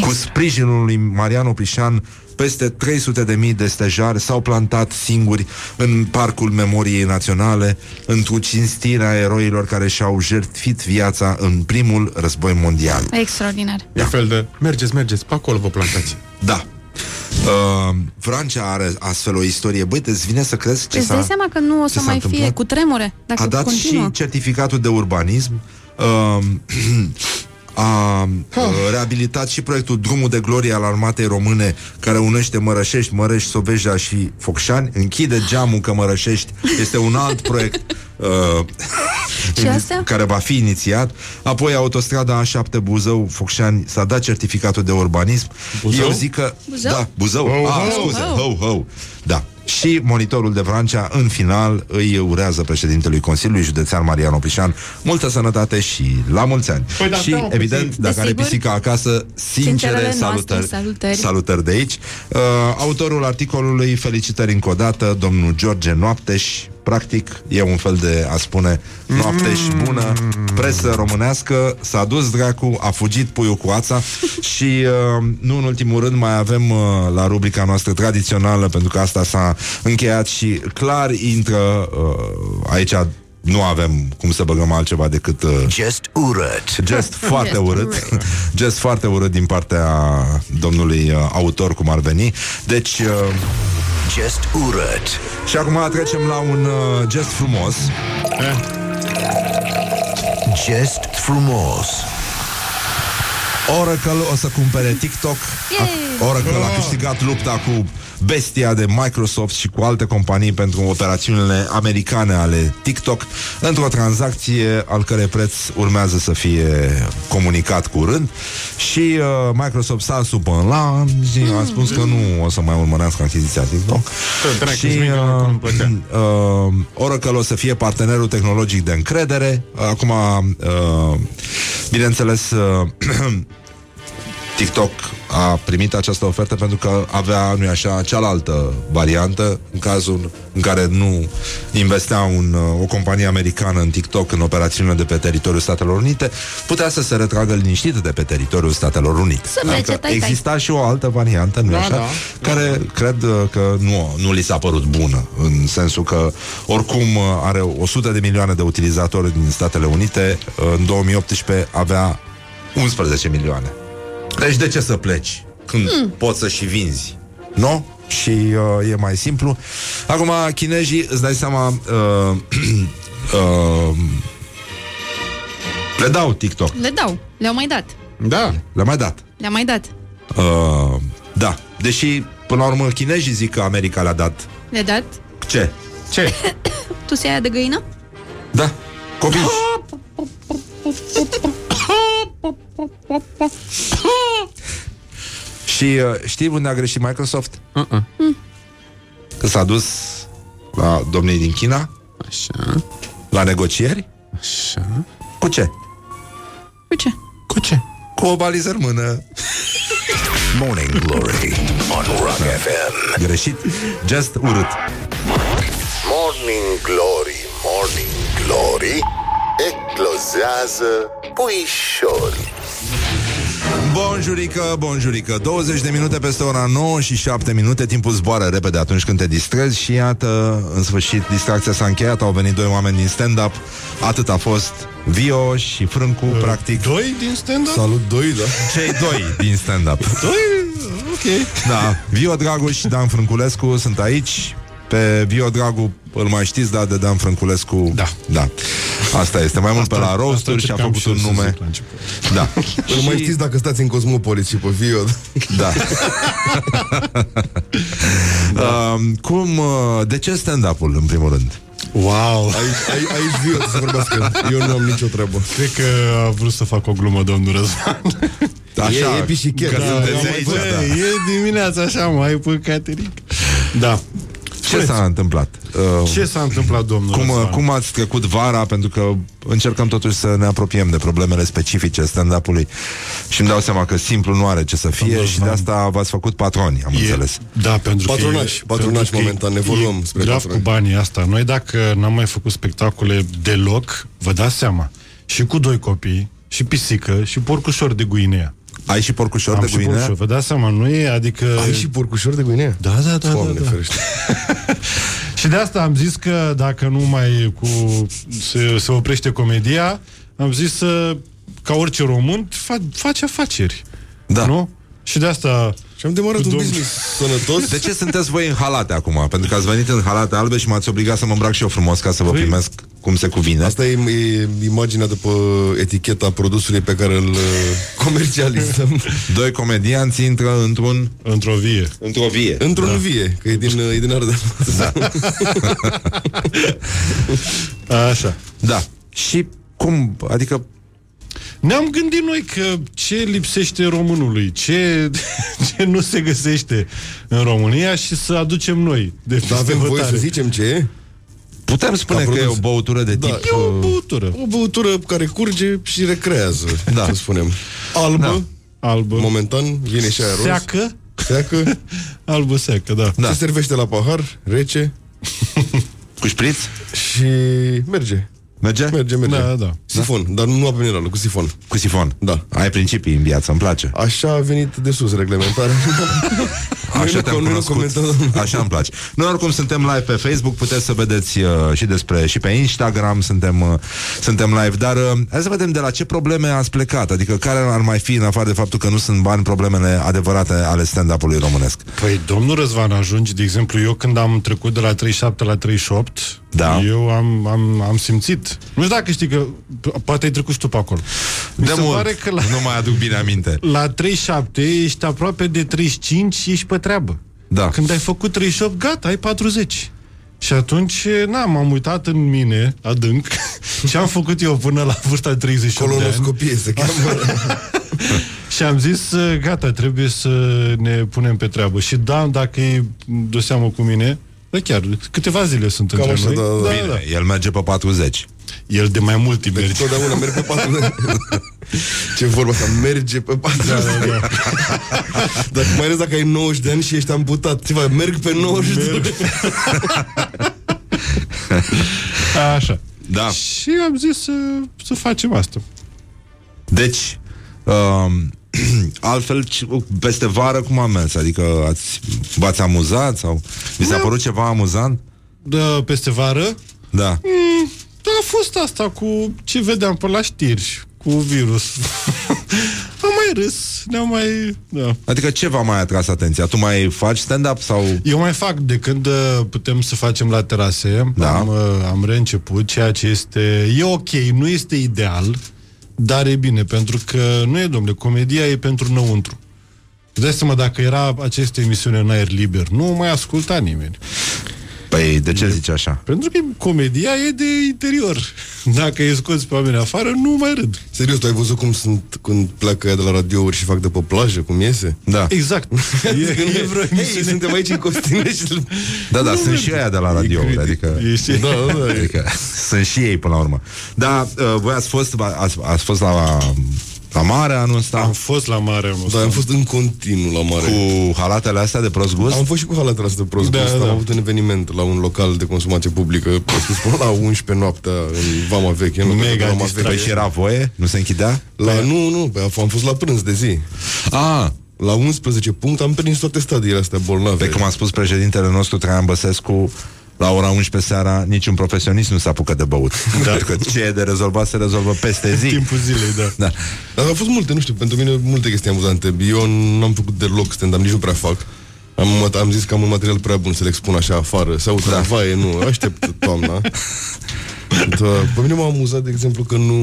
Cu sprijinul lui Marian Oprișan, peste 300 de mii de stejari s-au plantat singuri în Parcul Memoriei Naționale, într-o cinstire a eroilor care și-au jertfit viața în primul război mondial. Extraordinar. E fel de, mergeți, mergeți, pe acolo vă plantați. Da. Uh, Francia are astfel o istorie. Băi, îți vine să crezi ce Îți s-a... dai seama că nu o ce să s-a mai întâmplat? fie cu tremure dacă a dat continuă. și certificatul de urbanism uh, a uh, reabilitat și proiectul Drumul de Glorie al Armatei Române care unește Mărășești, Mărești, Sobeja și Focșani. Închide geamul că Mărășești este un alt proiect uh, Și astea? care va fi inițiat. Apoi autostrada A7 Buzău, Focșani s-a dat certificatul de urbanism. Buzău? Eu zic că Buzău? da, Buzău. Ho, ah, ho, scuze, ho. ho, ho. Da. Și monitorul de Vrancea, în final, îi urează președintelui Consiliului Județean Marian Oprișan multă sănătate și la mulți ani. Păi, dar și, stai un evident, puțin. dacă are Desigur. pisica acasă, sincere Sincerele noastre salutări, salutări. salutări de aici. Uh, autorul articolului, felicitări încă o dată, domnul George Noapteș, practic, e un fel de a spune Noapteș bună, presă românească, s-a dus dracu, a fugit puiul cu ața și uh, nu în ultimul rând mai avem uh, la rubrica noastră tradițională, pentru că asta s-a încheiat și clar intră uh, aici nu avem cum să băgăm altceva decât uh, Just urât. Gest foarte Gest urât urât. Gest foarte urât din partea domnului uh, autor cum ar veni Deci uh, Just urât. Și acum trecem la un uh, gest frumos. Just frumos. Oracle o să cumpere TikTok. A- Oracle a câștigat lupta cu bestia de Microsoft și cu alte companii pentru operațiunile americane ale TikTok într-o tranzacție al cărei preț urmează să fie comunicat curând. Și uh, Microsoft s-a supărat și a spus că nu o să mai urmărească achiziția TikTok. Că dracu, și îți vine că nu-mi uh, plăcea. uh, Oracle o să fie partenerul tehnologic de încredere. Acum uh, bineînțeles uh, TikTok a primit această ofertă pentru că avea, nu așa, cealaltă variantă în cazul în care nu investea un, uh, o companie americană în TikTok în operațiunile de pe teritoriul Statelor Unite, putea să se retragă liniștită de pe teritoriul Statelor Unite. Să plece, tai, tai. exista și o altă variantă, nu Da, așa, da. care cred uh, că nu, nu li s-a părut bună, în sensul că oricum uh, are 100 de milioane de utilizatori din Statele Unite, uh, în 2018 avea 11 milioane. Deci de ce să pleci când mm. poți să și vinzi? Nu? Și uh, e mai simplu. Acum, chinezii, îți dai seama, uh, uh, le dau TikTok. Le dau, le-au mai dat. Da. Le-a mai dat. Le-a mai dat. Uh, da. Deși, până la urmă, chinezii zic că America le-a dat. Le-a dat. Ce? Ce? Tu se aia de găină? Da. Copii. Și uh, știi unde a greșit Microsoft? Uh-uh. Că s-a dus la domnii din China Așa, la negocieri așa. cu ce? Cu ce? Cu ce? Cu o baliză în mână. Morning Glory on Rock FM. Greșit. Just urât. Morning Glory, Morning Glory Eclozează puișorii Bonjurică, bonjurică 20 de minute peste ora 9 și 7 minute Timpul zboară repede atunci când te distrezi Și iată, în sfârșit, distracția s-a încheiat Au venit doi oameni din stand-up Atât a fost Vio și Frâncu, practic Doi din stand-up? Salut, doi, da. Cei doi din stand-up Doi? Ok. Da, Vio Dragu și Dan Frânculescu sunt aici pe Vio Dragu îl mai știți, da, de Dan Frânculescu Da. da. Asta este, mai mult pe la Asta roasturi și a încercam făcut și eu un să nume zic la început. Da Îl mai știți dacă stați în Cosmopolis și pe Vio. Da. da. Uh, cum, uh, de ce stand-up-ul, în primul rând? Wow! Aici, aici, aici Vio să vorbească. Eu nu am nicio treabă. Cred că a vrut să fac o glumă domnul Răzvan. Așa, e, e pișichet. că Da, sunteți da, aici, bă, da. E dimineața așa, mai pe Cateric. Da. Ce s-a întâmplat? Uh, Ce s-a întâmplat, domnul cum, Răzvan? cum ați trecut vara? Pentru că încercăm totuși să ne apropiem de problemele specifice stand-up-ului și îmi dau seama că simplu nu are ce să fie Domnul și de asta v-ați făcut patroni, am E- înțeles. Da, pentru Patronaș, că... e- patronaș pentru că momentan, e- evoluăm e spre grav patronaș. cu banii asta. Noi dacă n-am mai făcut spectacole deloc, vă dați seama, și cu doi copii, și pisică, și porcușor de Guinea. Ai și porcușor Am de și Guinea? porcușor, vă dați seama, nu e, adică... Ai și porcușor de Guinea? Da, da, da, Doamne da, da. ferește. Și de asta am zis că dacă nu mai cu se, se oprește comedia, am zis să, ca orice român, fa, face afaceri. Da. Nu? Și de asta... Și am demarat Cu un domn- business sănătos. De ce sunteți voi în halate acum? Pentru că ați venit în halate albe și m-ați obligat să mă îmbrac și eu frumos ca să vă Păi- primesc cum se cuvine. Asta e, e imaginea după eticheta produsului pe care îl uh, comercializăm. Doi comedianți intră într-un... Într-o vie. Într-o vie. Într-un da. vie, că e din, e din Ardeal. Da. Așa. Da. Și cum? Adică Ne-am gândit noi că ce lipsește românului, ce, ce nu se găsește în România și să aducem noi. De Dar avem voie să zicem ce e? putem spune Ca că e o produs. băutură de Da, tip... E o uh, băutură. O băutură care curge și recrează, Da. da. să spunem. Albă, da. Albă. momentan, vine și aia roz. Seacă. Seacă. Albă seacă, da. Da. Se servește la pahar, rece Cu șpriț? și merge. Merge? Merge, merge. Da, da. Sifon, dar nu apă minerală, cu sifon. Cu sifon. Da. Ai principii în viață, îmi place. Așa a venit de sus reglementarea. Așa Noi te-am nu- noi nu cunoscut. comentăm. Așa îmi place. Noi oricum suntem live pe Facebook, puteți să vedeți uh, și despre și pe Instagram suntem uh, suntem live, dar uh, hai să vedem de la ce probleme ați plecat, adică care ar mai fi în afară de faptul că nu sunt bani problemele adevărate ale stand-up-ului românesc. Păi, domnul Răzvan, ajungi, de exemplu, eu când am trecut de la 37 la 38, Da. eu am, am, am simțit. Nu știu dacă știi că, po- poate ai trecut și tu pe acolo. Mi De se mult, pare că la, nu mai aduc bine aminte. la 37 ești aproape de 35 și ești pe treabă. Da. Când ai făcut 38, gata, ai 40. Și atunci, na, m-am uitat în mine, adânc, și am făcut eu până la vârsta de 38 de ani. Colonoscopie se cheamă. Și am zis, uh, gata, trebuie să ne punem pe treabă. Și da, dacă e de seamă cu mine, da chiar, câteva zile sunt Cam între așa, noi. da, da. Bine, el merge pe 40. El de mai mult timp Deci merge. totdeauna merg pe patru. Ce vorba asta, merge pe patru. Da, da, da. Dacă mai ales dacă ai 90 de ani și ești amputat, ce faci? Merg pe 90 de ani. Așa. Da. Și am zis să, să facem asta. Deci, um, altfel, ci- peste vară cum am mers? Adică ați, v-ați amuzat sau vi s-a Da. părut ceva amuzant? Da, peste vară, Da. mm, da, a fost asta cu ce vedeam pe la știri, cu virus. am mai râs, ne-am mai... Da. Adică ce v-a mai atras atenția? Tu mai faci stand-up sau... Eu mai fac de când uh, putem să facem la terase. Da. Am, uh, am reînceput, ceea ce este... E ok, nu este ideal, dar e bine, pentru că nu e, domnule, comedia e pentru înăuntru. Îți dai seama, dacă era aceste emisiune în aer liber, nu mai asculta nimeni. Păi, de ce zici așa? Pentru că comedia e de interior. Dacă îi scoți pe oameni afară, nu mai râd. Serios, tu ai văzut cum sunt când pleacă ea de la radiouri și fac de pe plajă, cum iese? Da. Exact. E, e vreo Hei, emisiune. suntem aici în costume și... Da, da, Nu sunt merge. și aia de la radio, critic. adică... E și- Da, da, e. Adică sunt și ei până la urmă. Da, uh, voi ați fost, ați, ați fost la, la mare anul ăsta Am fost la mare anul Da, ăsta. am fost în continuu la mare. cu halatele astea de prost gust? Am fost și cu halatele astea de prost Da, gust. da. Am avut un eveniment la un local de consumație publică, a spus până la 11 noaptea în Vama Veche. În locul Mega de Vama distracție. Păi și era voie? Nu se închidea? La, nu, nu, pe- am fost la prânz de zi. Ah, La 11 punct am prins toate stadiile astea bolnave. pe cum a spus președintele nostru Traian Băsescu, la ora 11 seara niciun profesionist nu se apucă de băut. Da. Pentru că ce e de rezolvat se rezolvă peste zi. Timpul zilei, da. Da. Dar au fost multe, nu știu, pentru mine multe chestii amuzante. Eu n-am făcut deloc stand-up, nici nu prea fac. Am, am zis că am un material prea bun să le expun așa afară. Se aută da. vaie, nu, aștept toamna. Da, pe mine m-a amuzat, de exemplu, că nu...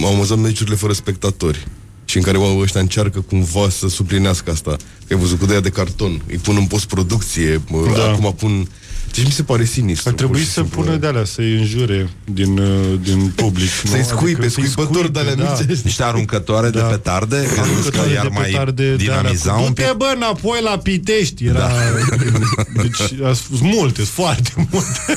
M-au amuzat meciurile fără spectatori. Și în care oamenii ăștia încearcă cumva să suplinească asta. Că ai văzut cu de aia de carton. Îi pun în postproducție. Da. Da. Acum pun Deci mi se pare sinistru. Ar trebui pur și să simplu. pună de alea, să-i înjure din, uh, din public. nu? Să-i scuipe, Adică să-i scuipători de alea da. mici. Niște aruncătoare de Da. petarde, credeți că Aruncătoare iar de mai petarde de alea dinamiza cu, un pic? Du-te, bă, înapoi la Pitești. Era... Da. Deci, a- sunt multe, sunt foarte multe.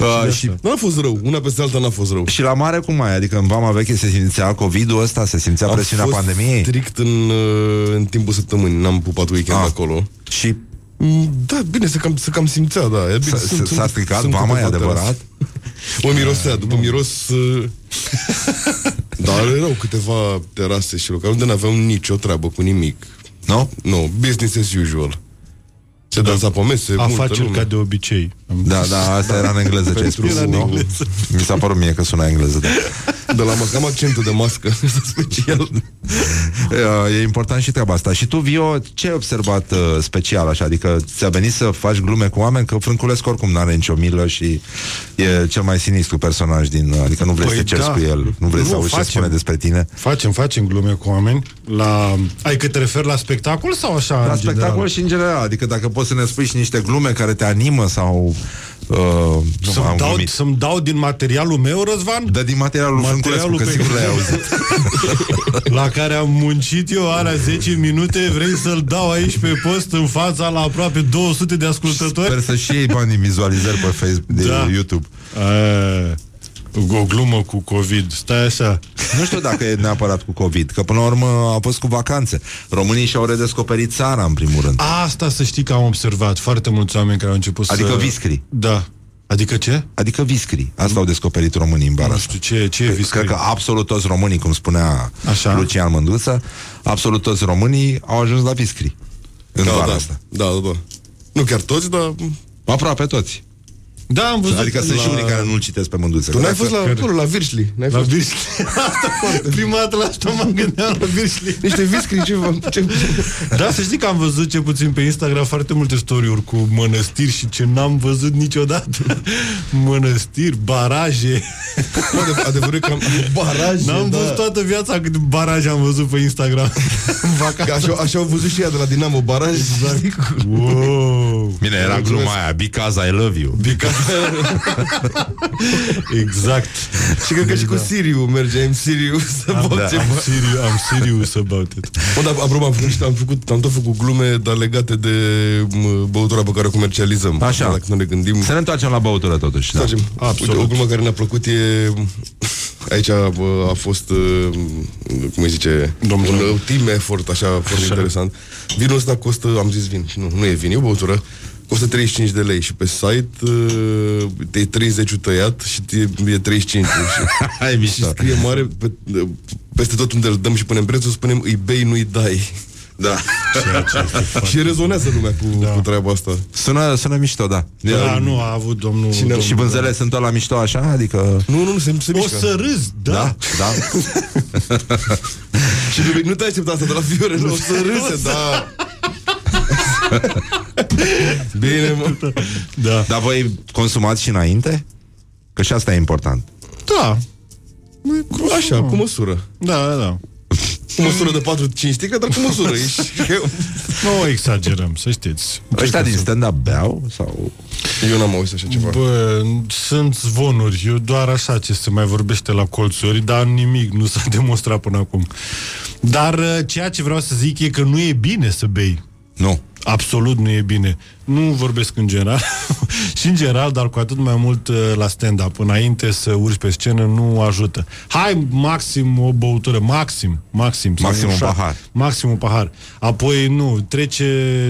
Uh, și, N-a fost rău, una peste alta n-a fost rău. și la mare cum mai? Adică în vama veche se simțea COVID-ul ăsta? Se simțea Am presiunea fost pandemiei? strict în, uh, în timpul săptămânii, n-am pupat weekend Ah. acolo. Și Mm, Da, bine, să cam, să cam simțea, da. E bine, S-a- sunt- s-a sunt- stricat sunt vama, e câteva adevărat? terase. Mă mirosea, după miros... uh, Dar erau câteva terase și locale unde n-aveam nicio treabă cu nimic. nu? Nu, business as usual. Se dansa pe mese, multă Afaceri lume. ca de obicei. Da, da, asta era în engleză ce ai Pentru spus. era în nu? engleză. Mi s-a părut mie că suna engleză. Da. De la mască, am accentul de mască special. Uh, E important și treaba asta. Și tu, Vio, ce ai observat uh, special așa? Adică ți-a venit să faci glume cu oameni? Că Frânculescu oricum n-are nicio milă și e cel mai sinistru personaj din... Adică nu vrei Păi să te cerți da. cu el, nu vrei Nu, să auzi ce facem. spune despre tine. Facem, facem glume cu oameni. La... Ai că te referi la spectacol sau așa? La în spectacol general? și în general. Adică dacă poți să ne spui și niște glume care te animă sau... Uh, nu, Să-mi am dau, glumit. să-mi dau din materialul meu, Răzvan? Dă din materialul, Materialul Frânculescu, că pe- sigur l-ai auzit. La care am muncit eu alea 10 minute Vrei să-l dau aici pe post În fața la aproape 200 de ascultători? Sper să și iei bani din vizualizări pe Facebook, de Da. YouTube. A, o glumă cu COVID Stai așa Nu știu dacă e neapărat cu COVID, că până la urmă a fost cu vacanțe. Românii și-au redescoperit țara, în primul rând. Asta să știi că am observat Foarte mulți oameni care au început Adică să... viscri. Da Adică ce? Adică viscri. Asta au descoperit românii în bara Nu asta. știu ce, ce e viscri. Cred că absolut toți românii, cum spunea Așa. Lucian Mândruță, absolut toți românii au ajuns la viscri. În Da, vara da, asta. da, da, da. Nu chiar toți, dar... Aproape toți. Da, am văzut Adică sunt la... și unii care nu-l citesc pe Mândruță. Tu Că n-ai dacă- fost la, acolo, la Virșli. N-ai La fost. Virșli Prima dată la asta mă gândeam la Virșli Niște viscri, ceva. Ce... Da, să știi că am văzut ce puțin pe Instagram foarte multe story-uri cu mănăstiri și ce n-am văzut niciodată. Mănăstiri, baraje. Bă, adev- adevărul e că am baraje, N-am da. văzut toată viața cât baraje am văzut pe Instagram. În Că vacanță. așa, așa au văzut și ea de la Dinamo Baraj. Exact. Wow. Bine, era Mulțumesc. gluma aia, because I love you. Exact. Și cred că și cu Siriu merge, am Siriu să Am, bag da. ceva. am, serious, am serious about it. Bă, dar apropo, am, făcut, am, făcut, am tot făcut glume, dar legate de mă, băutura pe care o comercializăm. Așa. Dacă nu ne gândim... Să ne întoarcem la băutură totuși. Da. Facem. Absolut. Uite, o glumă care ne-a plăcut e... Aici bă, a fost, uh, cum îi zice, Domnul. un uh, team effort, așa, foarte interesant. Vinul ăsta costă, am zis vin, nu, nu e vin, e o băutură, costă 35 de lei și pe site uh, e 30 tăiat și e, e 35 și, Hai, și mișto. scrie mare pe, peste tot unde îl dăm și punem prețul, spunem îi bei, nu-i dai. Da. și rezonează lumea cu, da. cu treaba asta. Sună, sună mișto, da. Da, nu, a avut domnul... Și ne- domnul Și vânzele sunt tot la mișto așa? Adică... Nu, nu, nu, se, se O mișcă. să râzi, da. Da, da. Și nu, nu te aștepta asta de la Fiorel, o să râse, da. Bine, mă. Da. Dar voi consumați și înainte? Că și asta e important. Da. Așa, cu măsură. Da, da, da. Cu măsură de 4-5 sticle, dar cu măsură. Ești... Nu exagerăm, să știți. Ăștia din stand-up beau? Sau... Eu n-am auzit așa ceva. Bă, sunt zvonuri, eu doar așa ce se mai vorbește la colțuri, dar nimic nu s-a demonstrat până acum. Dar uh, ceea ce vreau să zic e că nu e bine să bei. Nu. Absolut nu e bine. Nu vorbesc în general, și în general, dar cu atât mai mult uh, la stand-up. Înainte să urci pe scenă nu ajută. Hai, maxim o băutură, maxim, maxim. sau Maxim un șa- pahar. Maxim un pahar. Apoi, nu, trece,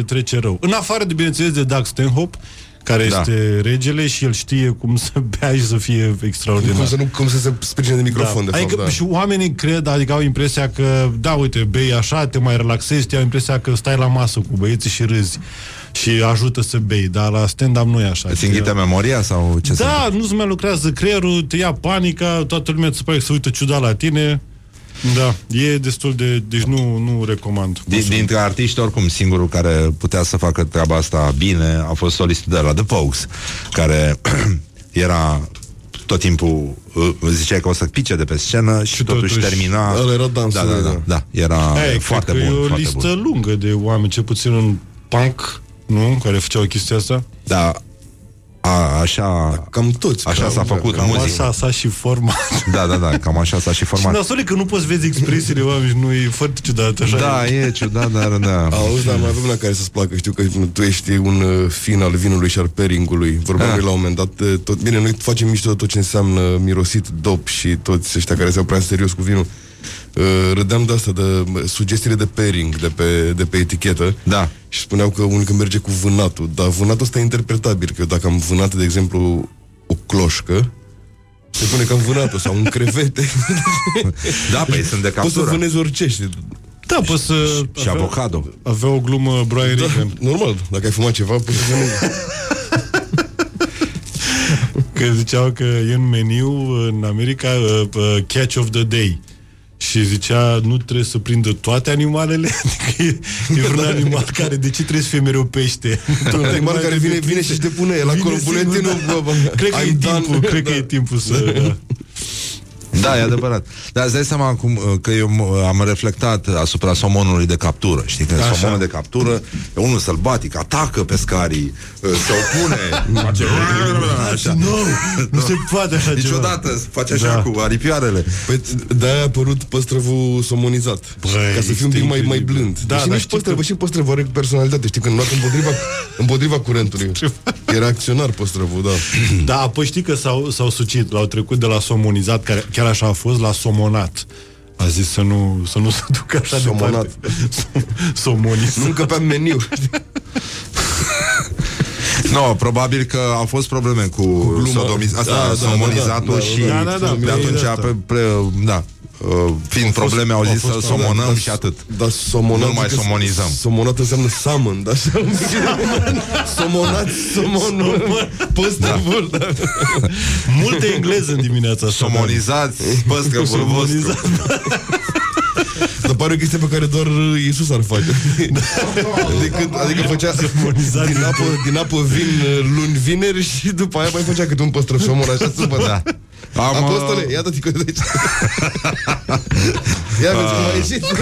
trece rău. În afară de, bineînțeles, de Doug Stanhope, care Da. este regele și el știe cum să bea și să fie extraordinar. Cum să, nu, cum să se sprijine de microfon, de fapt, adică da. și oamenii cred, adică au impresia că, da, uite, bei așa, te mai relaxezi, te au impresia că stai la masă cu băieții și râzi și ajută să bei, dar la stand-up nu e așa. Îți înghite memoria sau ce se Da, nu-ți mai lucrează creierul, te ia panica, toată lumea îți pare să uită ciudat la tine. Da, e destul de... Deci nu, nu recomand. Din, dintre artiști, oricum, singurul care putea să facă treaba asta bine a fost solistul de la The Pogues, care era tot timpul uh, zicea că o să pice de pe scenă și, și totuși, totuși, termina... ăla era dansul, da, da, da, da. da, era Aia, foarte cred că bun, e o foarte listă bun. lungă de oameni, cel puțin în punk, nu? Care făceau chestia asta? Da, a, așa... Cam toți. Așa cam, s-a făcut Cam muzică. așa s-a și format. Da, da, da, cam așa s-a și Și format. nasole că nu poți vezi expresiile oamenilor, nu e foarte ciudat așa. Da, e ciudat, dar da. Auzi, dar mai avem una care să-ți placă. Știu că tu ești un uh, fin al vinului și al pairingului. Vorbeam Ah. ah. la un moment dat. uh, Tot, bine, noi facem mișto de tot ce înseamnă mirosit, dop și toți ăștia care se-au prea serios cu vinul. Uh, râdeam de asta, de uh, sugestiile de pairing de pe, de pe etichetă. Da. Și spuneau că unul că merge cu vânatul. Dar vânatul ăsta e interpretabil. Că eu dacă am vânat, de exemplu, o cloșcă, se pune că am vânat-o sau un crevete. Da, păi sunt de Poți să captură. vânezi orice, știi? Da, poți să... Și avea- avocado. Avea o glumă Brian Da, Regan. normal, dacă ai fumat ceva, poți să vânezi. Că ziceau că e în meniu în America uh, uh, Catch of the Day. Și zicea, nu trebuie să prindă toate animalele Adică e, e vreun animal care De ce trebuie să fie mereu pește? Un animal care vine, vine și-și depune el acolo Vine singur, buletinul. da. bă, bă, Cred că I'm e done. timpul Cred că e timpul să da. Da, e adevărat. Dar îți dai seama acum uh, că eu m- am reflectat asupra somonului de captură. Știi că Așa. somonul de captură e unul sălbatic, atacă pescarii, uh, se opune, face... Așa. Nu, nu se poate așa ceva Niciodată face așa Da. cu aripioarele. Păi de-aia a apărut păstrăvul somonizat. Băi, ca să fie un este pic mai, mai incredibil. blând. Da, Da, și dar nici știi păstrăvul, că- și păstrăvul are personalitate. Știi, când luat împotriva, împotriva curentului. Era acționar păstrăvul, da. Da, apoi știi că s-au, s-au sucit L-au trecut de la somonizat care, Chiar așa a fost, la somonat A zis să nu, să nu se ducă așa Somonat. departe Somonizat Nu încăpea în meniu. Nu, probabil că au fost probleme cu, cu gluma. sodomiz... Asta, Da, da, da, somonizatul da, da, și da, da, da, de da, atunci, da. pre, pre, da, uh, fiind fost- probleme, au au zis fost- să da, somonăm da, și atât. Dar somonat... Nu mai că somonizăm. Somonat înseamnă summon, da? Somonat, somonul, păstrăvul, da. Multe engleză în dimineața asta Somonizați păstrăvul vostru. Somonizat Dar pare o chestie pe care doar Iisus ar face. adică, adică făcea Somonizat din apă, din apă vin uh, luni, vineri și după aia mai făcea câte un păstrăv somon așa supă. Da. Am, uh, Apostole, iată-te că de aici. Ia vezi cum a ieșit.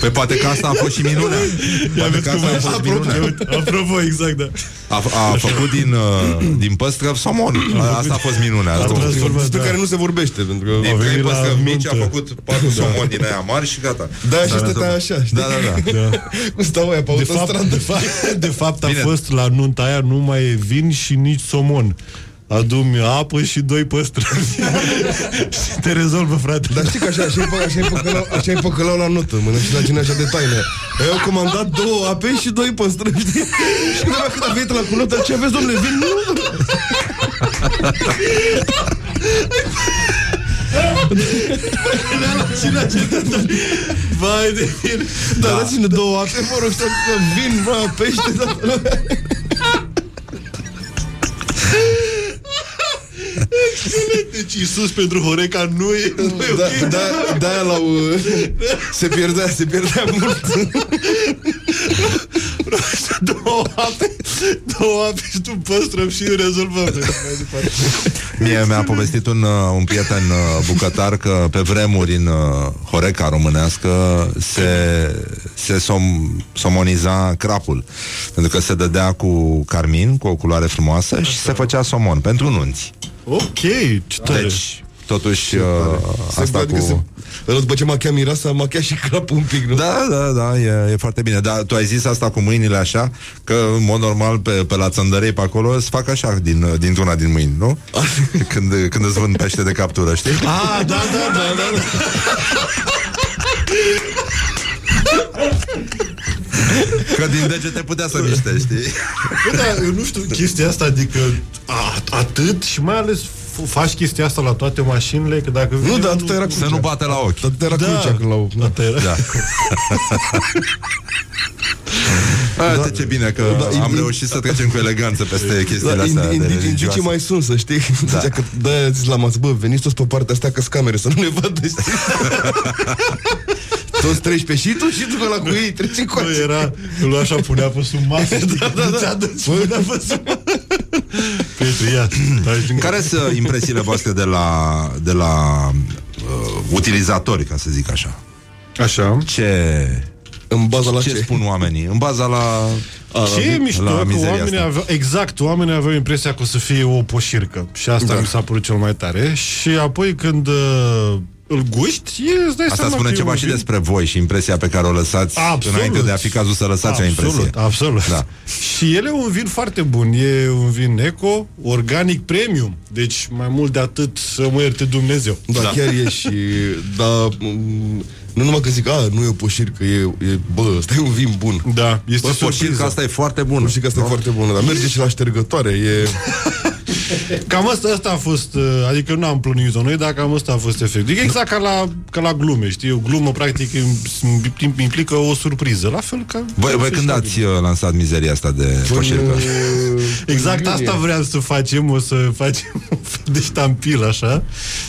Pe poate că asta a fost și minunea. Poate vezi că cum asta a a fost Apropo, minunea. uite, apropo, exact, da A, a făcut din, uh, din păstrăv somon. A- Asta a fost minunea. A transformat, Despre da. care nu se vorbește, pentru că... Din Au trei venit la păstrăvi mici a nuntă. făcut patru somoni din aia mari și gata. Da, și Da, da, stătea da. așa, știi? Da, da, da. Da. Cum stau aia pe De fapt, autostradă. de fapt, de fapt a Bine. fost la nunta aia nu mai e vin și nici somon. Adu-mi apă și doi păstrăvi Și te rezolvă, frate Dar știi că așa, așa e, pă- așa e păcălau, așa e păcălau la notă, mână și la cine așa de taină. Eu am comandat două ape și doi păstrăvi, știi? Și când când a venit la cu notă, ce aveți, domnule, vin? Nu, Vai de mine da, dați-ne două ape, mă rog, să că vin, bă, pește, da. Deci Iisus pentru Horeca nu e, nu e Da, ok da, da, la se pierdea, se pierdea mult. Două ape Două ape și tu păstrăm și rezolvăm Mai departe. Mie mi-a povestit un, uh, un prieten uh, bucătar că pe vremuri în uh, Horeca românească se, se som, somoniza crapul. Pentru că se dădea cu carmin, cu o culoare frumoasă și se făcea somon pentru nunți. Ok, ce tare Deci, totuși, uh, asta adică cu... se, ăla după ce machea mireasa, machea și crapul un pic, nu? Da, da, da, e, e foarte bine. Dar tu ai zis asta cu mâinile așa, că în mod normal pe, pe la țăndărei pe acolo îți fac așa din, dintr-una din mâini, nu? când, când îți vând pește de captură, știi? Ah, da, da, da, da, da. Că din degete putea să miște, știi? Bă, da, eu nu știu chestia asta, adică a, atât și mai ales f- faci chestia asta la toate mașinile, că dacă vine Nu, dar unul- atât era Să nu bate la ochi. Atât era Da. crucea când l-au... Atât era. Da. Uite ce bine că Da, am indi- reușit să trecem cu eleganță peste chestiile Da, astea indi- de indi- indicii religioase. mai sunt, să știi Da. da. că de zis la masă, bă, veniți toți pe partea asta că camere Să nu ne vadă, știi Toți 13 și tu și tu ăla cu ei Treci Nu încoace era, îl lua așa, punea pe sub masă Da, da, da Ți-a dus, punea pe sub masă Petru, ia taci din- Care sunt impresiile voastre de la, de la uh, utilizatori, ca să zic așa? Așa Ce, În baza la ce ce? spun oamenii? În baza la... Ce e mișto la că mizeria oamenii asta. aveau, exact, oamenii aveau impresia că o să fie o poșircă și asta Da. mi s-a părut cel mai tare și apoi când uh, îl guști, e, îți dai Asta seama spune că e ceva un și vin- despre voi și impresia pe care o lăsați Absolut. înainte de a fi cazul să lăsați o impresie. Absolut, absolut. Da. Și el e un vin foarte bun. E un vin eco, organic premium. Deci mai mult de atât să mă ierte Dumnezeu. Da, da. chiar e și... Da, m- nu numai că zic, a, nu e o poșircă, e, e bă, ăsta e un vin bun. Da, este Bă, surpriză. poșirca asta e foarte bună. Poșirca asta e foarte bună, dar merge și la ștergătoare, e... Cam asta, asta a fost, uh, adică nu am plănuit-o noi, dar cam asta a fost efectul. Exact ca la, ca la glume, știi? O glumă, practic, im- im- implică o surpriză. La fel ca... Voi, voi când Festival. ați uh, lansat mizeria asta de poșircă? Exact asta vreau să facem, o să facem un fel de ștampil, așa,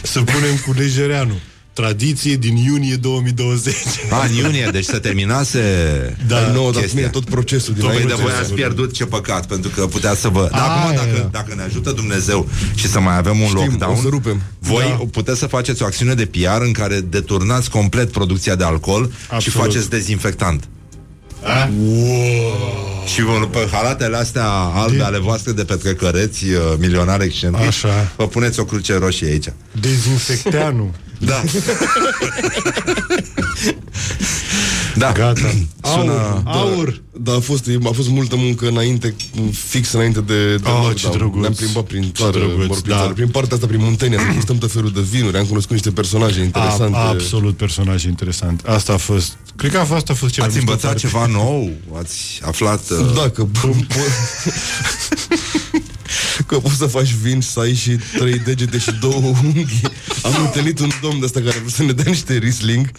să punem cu lejereanul. Tradiție din iunie 2020. A, în iunie, deci se terminase Da. Da, nu, dar chestia. mine tot procesul Păi dinainte. de voi ați pierdut ce păcat, pentru că puteați să vă... Dar Aia. acum, dacă, dacă ne ajută Dumnezeu și să mai avem un Știm, lockdown, o să rupem. voi Da. puteți să faceți o acțiune de PR în care deturnați complet producția de alcool și Absolut. faceți dezinfectant. Și vă- pe halatele astea albe ale voastre de petrecăreți uh, milionari excentrici, Așa. vă puneți o cruce roșie aici. Dezinfecteanul. Da. da. Gata. Sună... Aur, aur. Da, a fost, a fost multă muncă înainte, fix înainte de, de Oh, lockdown. ce drăguț. Ne-am plimbat prin țară, drăguț, mă rog, prin, da. țară, prin partea asta, prin Muntenia, să gustăm tot felul de vinuri, am cunoscut niște personaje interesante. A, absolut personaj interesant. Asta a fost... Cred că a fost, a fost cea mai Ați mișto învățat parte. ceva nou? Ați aflat... Uh... Da, că, po- că poți să faci vin să ai și trei degete și două unghi. Am întâlnit un domn de ăsta care vrea să ne dea niște Riesling.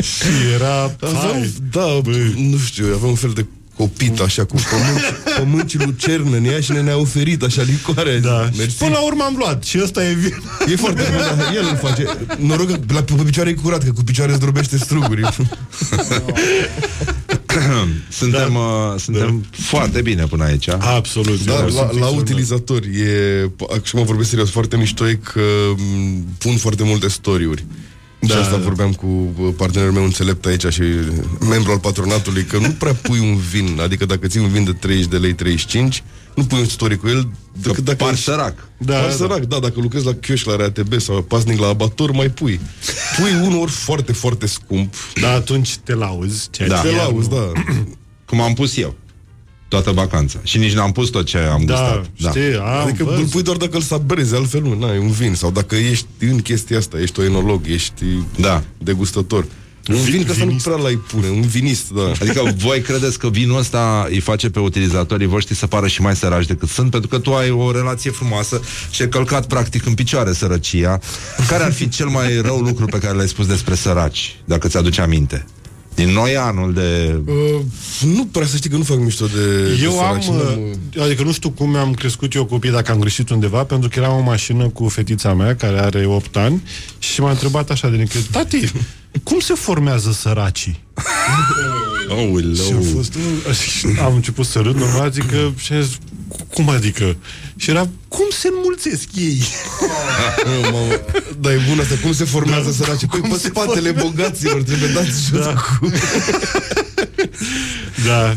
Și era... Aveam, Hai. da, nu știu, avea un fel de copit așa cu pămânci, pămânci lucernă în ea și ne-a oferit așa licoare. Da. Mersi. Și până la urmă am luat. Și ăsta e vin. E foarte bun, dar el îl face. Noroc că la, pe picioare e curat, că cu picioare zdrobește struguri. suntem uh, suntem foarte bine până aici. Absolut. Da, eu la, sunt la extraordinar. utilizator e, acum vorbesc serios, foarte mișto e că m, pun foarte multe story-uri. Da. Și asta vorbeam cu uh, partenerul meu înțelept aici și membru al patronatului, că nu prea pui un vin, adică dacă ții un vin de 30 de lei 35, nu pui un story cu el, decât dacă Par ești- sărac. Da, Par da. sărac, da, dacă lucrezi la chioșc, la RATB sau pasnic la abator, mai pui. Pui unul ori foarte, foarte scump. Dar atunci te lauzi. Ceea Da. ce Te iar lauzi, nu- da. Cum am pus eu. Toată vacanța. Și nici n-am pus tot ce am Da, gustat. știi, am Adică îl văzut. pui doar dacă îl sabrezi, altfel nu, n-ai un vin. Sau dacă ești în chestia asta, ești o enolog, ești Da. degustător. Un vin că asta nu prea l-ai pune, un vinist, da. Adică voi credeți că vinul ăsta îi face pe utilizatorii voștri să pară și mai săraci decât sunt, pentru că tu ai o relație frumoasă și ai călcat practic în picioare sărăcia. Care ar fi cel mai rău lucru pe care l-ai spus despre săraci, dacă ți-aduce aminte? Din noi anul de... Uh, nu prea să știi că nu fac mișto de, de Eu am, săraci, n-am, uh, adică nu știu cum mi-am crescut eu copii, dacă am greșit undeva, pentru că eram o mașină cu fetița mea, care are 8 ani, și m-a întrebat așa de necred, tati, cum se formează săracii? Și a fost, uh, și am început să râd, normal, zic că, și am zis, cum adică? Și era, cum se înmulțesc ei? Nu, mamă, Dar e bun asta, cum se formează Da. săraci? Păi Cum pe se spatele bogaților trebuie dați jos Da. cu... da.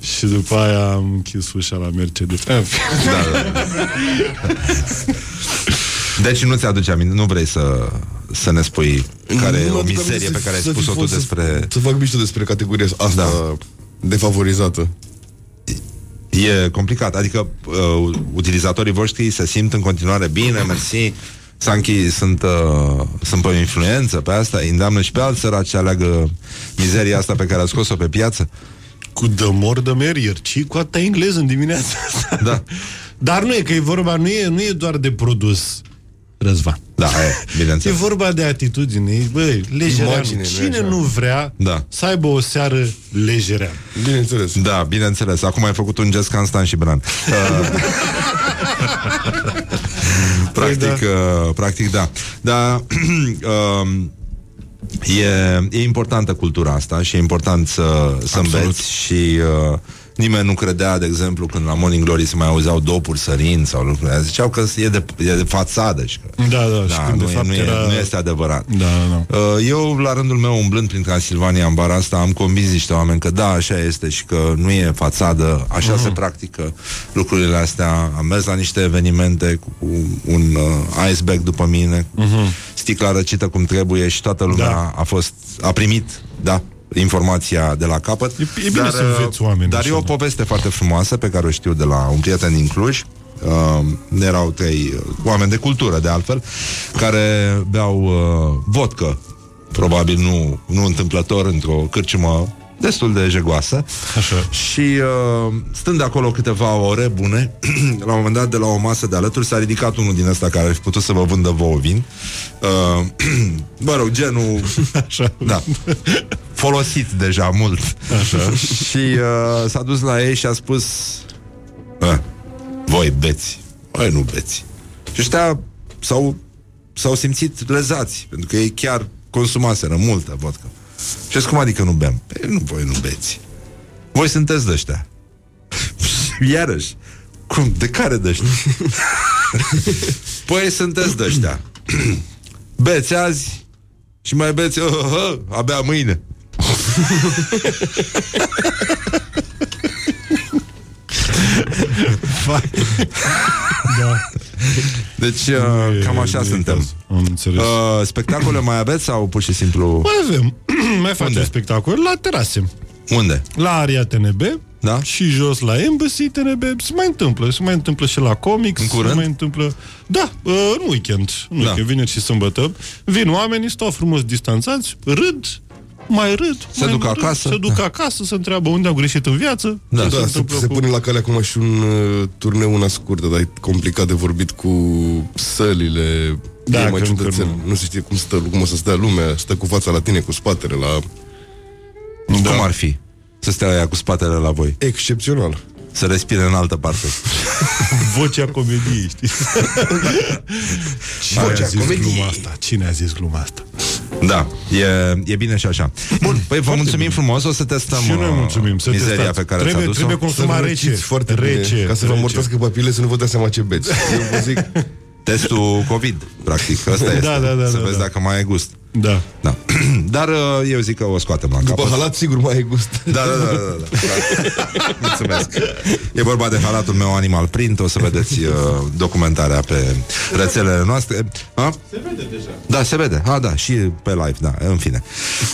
Și după aia am închis ușa la Mercedes. Da, da. Deci nu ți-aduce aminte, nu vrei să, să ne spui care e Nu o mi-aduc mizerie aminte pe să- care ai să fi spus-o tu fost să- despre... Să fac mișto despre categoria asta Da. defavorizată. E complicat, adică uh, utilizatorii voștri se simt în continuare bine, mersi. Sanchi sunt, uh, sunt pe o influență pe asta, îi îndeamnă și pe alți săraci să aleagă mizeria asta pe care a scos-o pe piață. Cu the more the merrier, ci cu atâta engleză în dimineața asta. Da. Dar nu e că e vorba, nu e, nu e doar de produs, Răzvan. Da, e, E bineînțeles. vorba de atitudine, băi, lejereanu. Imagine, nu e Cine așa? nu vrea Da. să aibă o seară lejereanu? Bineînțeles. Da, bineînțeles. Acum ai făcut un gest ca în Stan și Bran. Uh, practic, uh, practic, da. Dar uh, e, e importantă cultura asta și e important să, să Absolut. înveți și uh, Nimeni nu credea, de exemplu, când la Morning Glory se mai auzeau dopuri sărind sau lucruri. astea. Ziceau că e de, e de fațadă și că Da, da, și când nu, de e, fapt nu, era... e, nu este adevărat. Da, da. Uh, Eu, la rândul meu, umblând prin Transilvania în bara asta, am convins niște oameni că da, așa este și că nu e fațadă, așa Mhm. se practică lucrurile astea. Am mers la niște evenimente cu un uh, iceberg după mine, sticla răcită cum trebuie și toată lumea Mhm. Da. a fost, a primit, da, informația de la capăt. E- e bine să uh, înveți oameni Dar așa, e o da. poveste foarte frumoasă pe care o știu de la un prieten din Cluj. Uh, erau trei uh, oameni de cultură, de altfel, care beau uh, vodcă, probabil nu, nu întâmplător, într-o cârciumă destul de jegoasă. Așa. Și uh, stând acolo câteva ore bune, la un moment dat de la o masă de alături s-a ridicat unul din ăsta care ar fi putut să vă vândă vouă vin. Uh, mă rog, genul... Așa. Da. Folosit deja mult. Așa. și uh, s-a dus la ei și a spus "Ah, Voi beți Voi nu beți Și ăștia s-au, s-au simțit lezați Pentru că ei chiar consumaseră multă vodcă Și zis, cum adică nu bem? Păi nu, voi nu beți Voi sunteți de ăștia Iarăși Cum? De care de ăștia? păi sunteți de ăștia Beți azi și mai beți uh, uh, uh, abia mâine. da. Deci, uh, cam așa suntem. Am înțeles. Uh, spectacole mai aveți sau pur și simplu... Mai avem. mai facem Unde? spectacol la terase. Unde? La Aria TNB da? și jos la Embassy TNB se mai întâmplă, se mai întâmplă și la Comics, În curând? se mai întâmplă. Da, uh, în weekend, în Da. weekend, vineri și sâmbătă. Vin oamenii, stau frumos distanțați, râd, mai râd, Se mai duc râd, acasă. se duc acasă, se întreabă unde au greșit în viață. Da, ce da se, întâmplă se cu- pune la cale acum și un uh, turneu una scurtă, dar e complicat de vorbit cu sălile. Da, e mai că încă ciudățel. nu. Nu se știe cum, stă, cum o să stea lumea, stă cu fața la tine, cu spatele la... Da. Cum ar fi? Să stea aia cu spatele la voi. Excepțional. Să respire în altă parte. Vocea comediei, știi? Cine Vocea a zis comediei. gluma asta? Cine a zis gluma asta? Da, e, e bine și așa. Bun, păi vă mulțumim frumos, o să testăm Și noi uh, mulțumim, să mizeria testați. pe care Trebuie- ți-a dus-o. trebuie consumat Să vă rece. răciți foarte Rece, bine, ca să vă rece. amortească papile să nu vă dați seama ce beți. Eu vă zic, Testul COVID, practic. Asta este. Da, da, da, să da, vezi da. dacă mai ai gust. Da. Da. Dar uh, eu zic că o scoatem la după capăt. halat sigur mai ai gust. Da, da, da, da, da. Mulțumesc. E vorba de halatul meu Animal Print, o să vedeți uh, documentarea pe rețelele noastre. A? Se vede deja. Da, se vede. A, da, și pe live, da, în fine.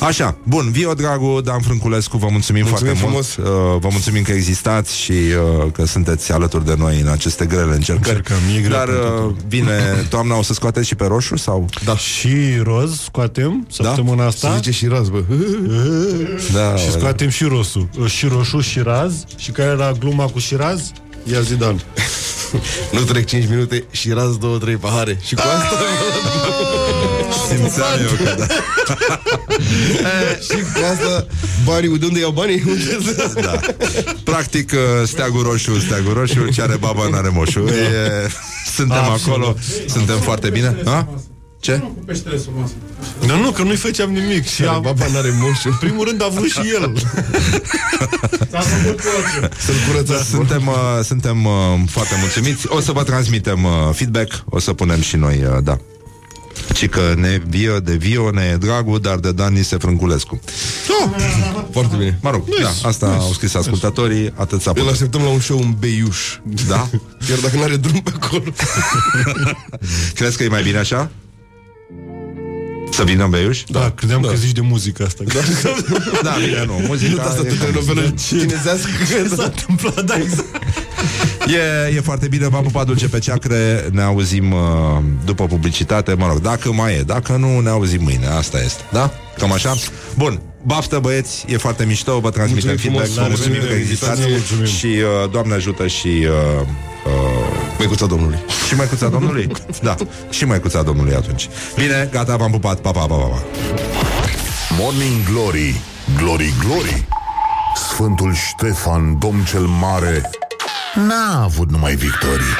Așa, bun, Vio Dragu, Dan Frânculescu, vă mulțumim, Mulțumim foarte frumos. mult. Uh, vă mulțumim că existați și uh, că sunteți alături de noi în aceste grele încercări. Încercăm, e greu Dar pentru uh, vine toamna, o să scoateți și pe roșu sau? Da. Și roz scoatem săptămâna asta. Se zice și raz, bă. Da, Și scoatem și rosul. Și roșu și raz. Și care era gluma cu și raz? Ia Zidane. Nu trec 5 minute și raz 2-3 pahare. Și cu asta... Simțeam eu că da. și cu asta banii, de unde iau banii? Unde să- da. Practic, uh, steagul roșu, steagul roșu, ce are baba n-are moșu. E, suntem Absolut. acolo, suntem foarte bine. Ha? Ce? Cu peștele sub masă. Nu, nu, că nu-i făceam nimic. Și Care a, baba n-are moș. în primul rând a vrut și el. S-a făcut orice. Să-l curățați. Suntem, uh, suntem uh, foarte mulțumiți. O să vă transmitem uh, feedback, o să punem și noi, uh, da. Ci că ne vio, de vio ne e dragul, dar de Dan ni se frânculescu. Foarte bine. Mă rog, da, asta au scris ascultătorii, atât s-a Îl putut. așteptăm la un show în Beiuș. Da? Chiar dacă n-are drum pe acolo. Crezi că e mai bine așa? Să vină în Beiuș? Da, credeam că zici de muzică asta. Da. Da, bine, nu. Muzica Asta e tu cam- telenovelă chinezească. S-a întâmplat, da, exact. E, e foarte bine, v-a pupat dulce pe ceacre Ne auzim uh, după publicitate Mă rog, dacă mai e, dacă nu Ne auzim mâine, asta este, da? Cam așa? Bun, baftă băieți E foarte mișto, vă transmitem Mulțumim feedback frumos, Vă mulțumim că mulțumim, existați mulțumim. Și uh, Doamne ajută și uh, uh, Măicuța Domnului. Și măicuța Domnului? Da, și măicuța Domnului atunci Bine, gata, v-am pupat, pa, pa, pa, pa, pa. Morning Glory, Glory, Glory Sfântul Ștefan, domn cel mare N-a avut numai victorii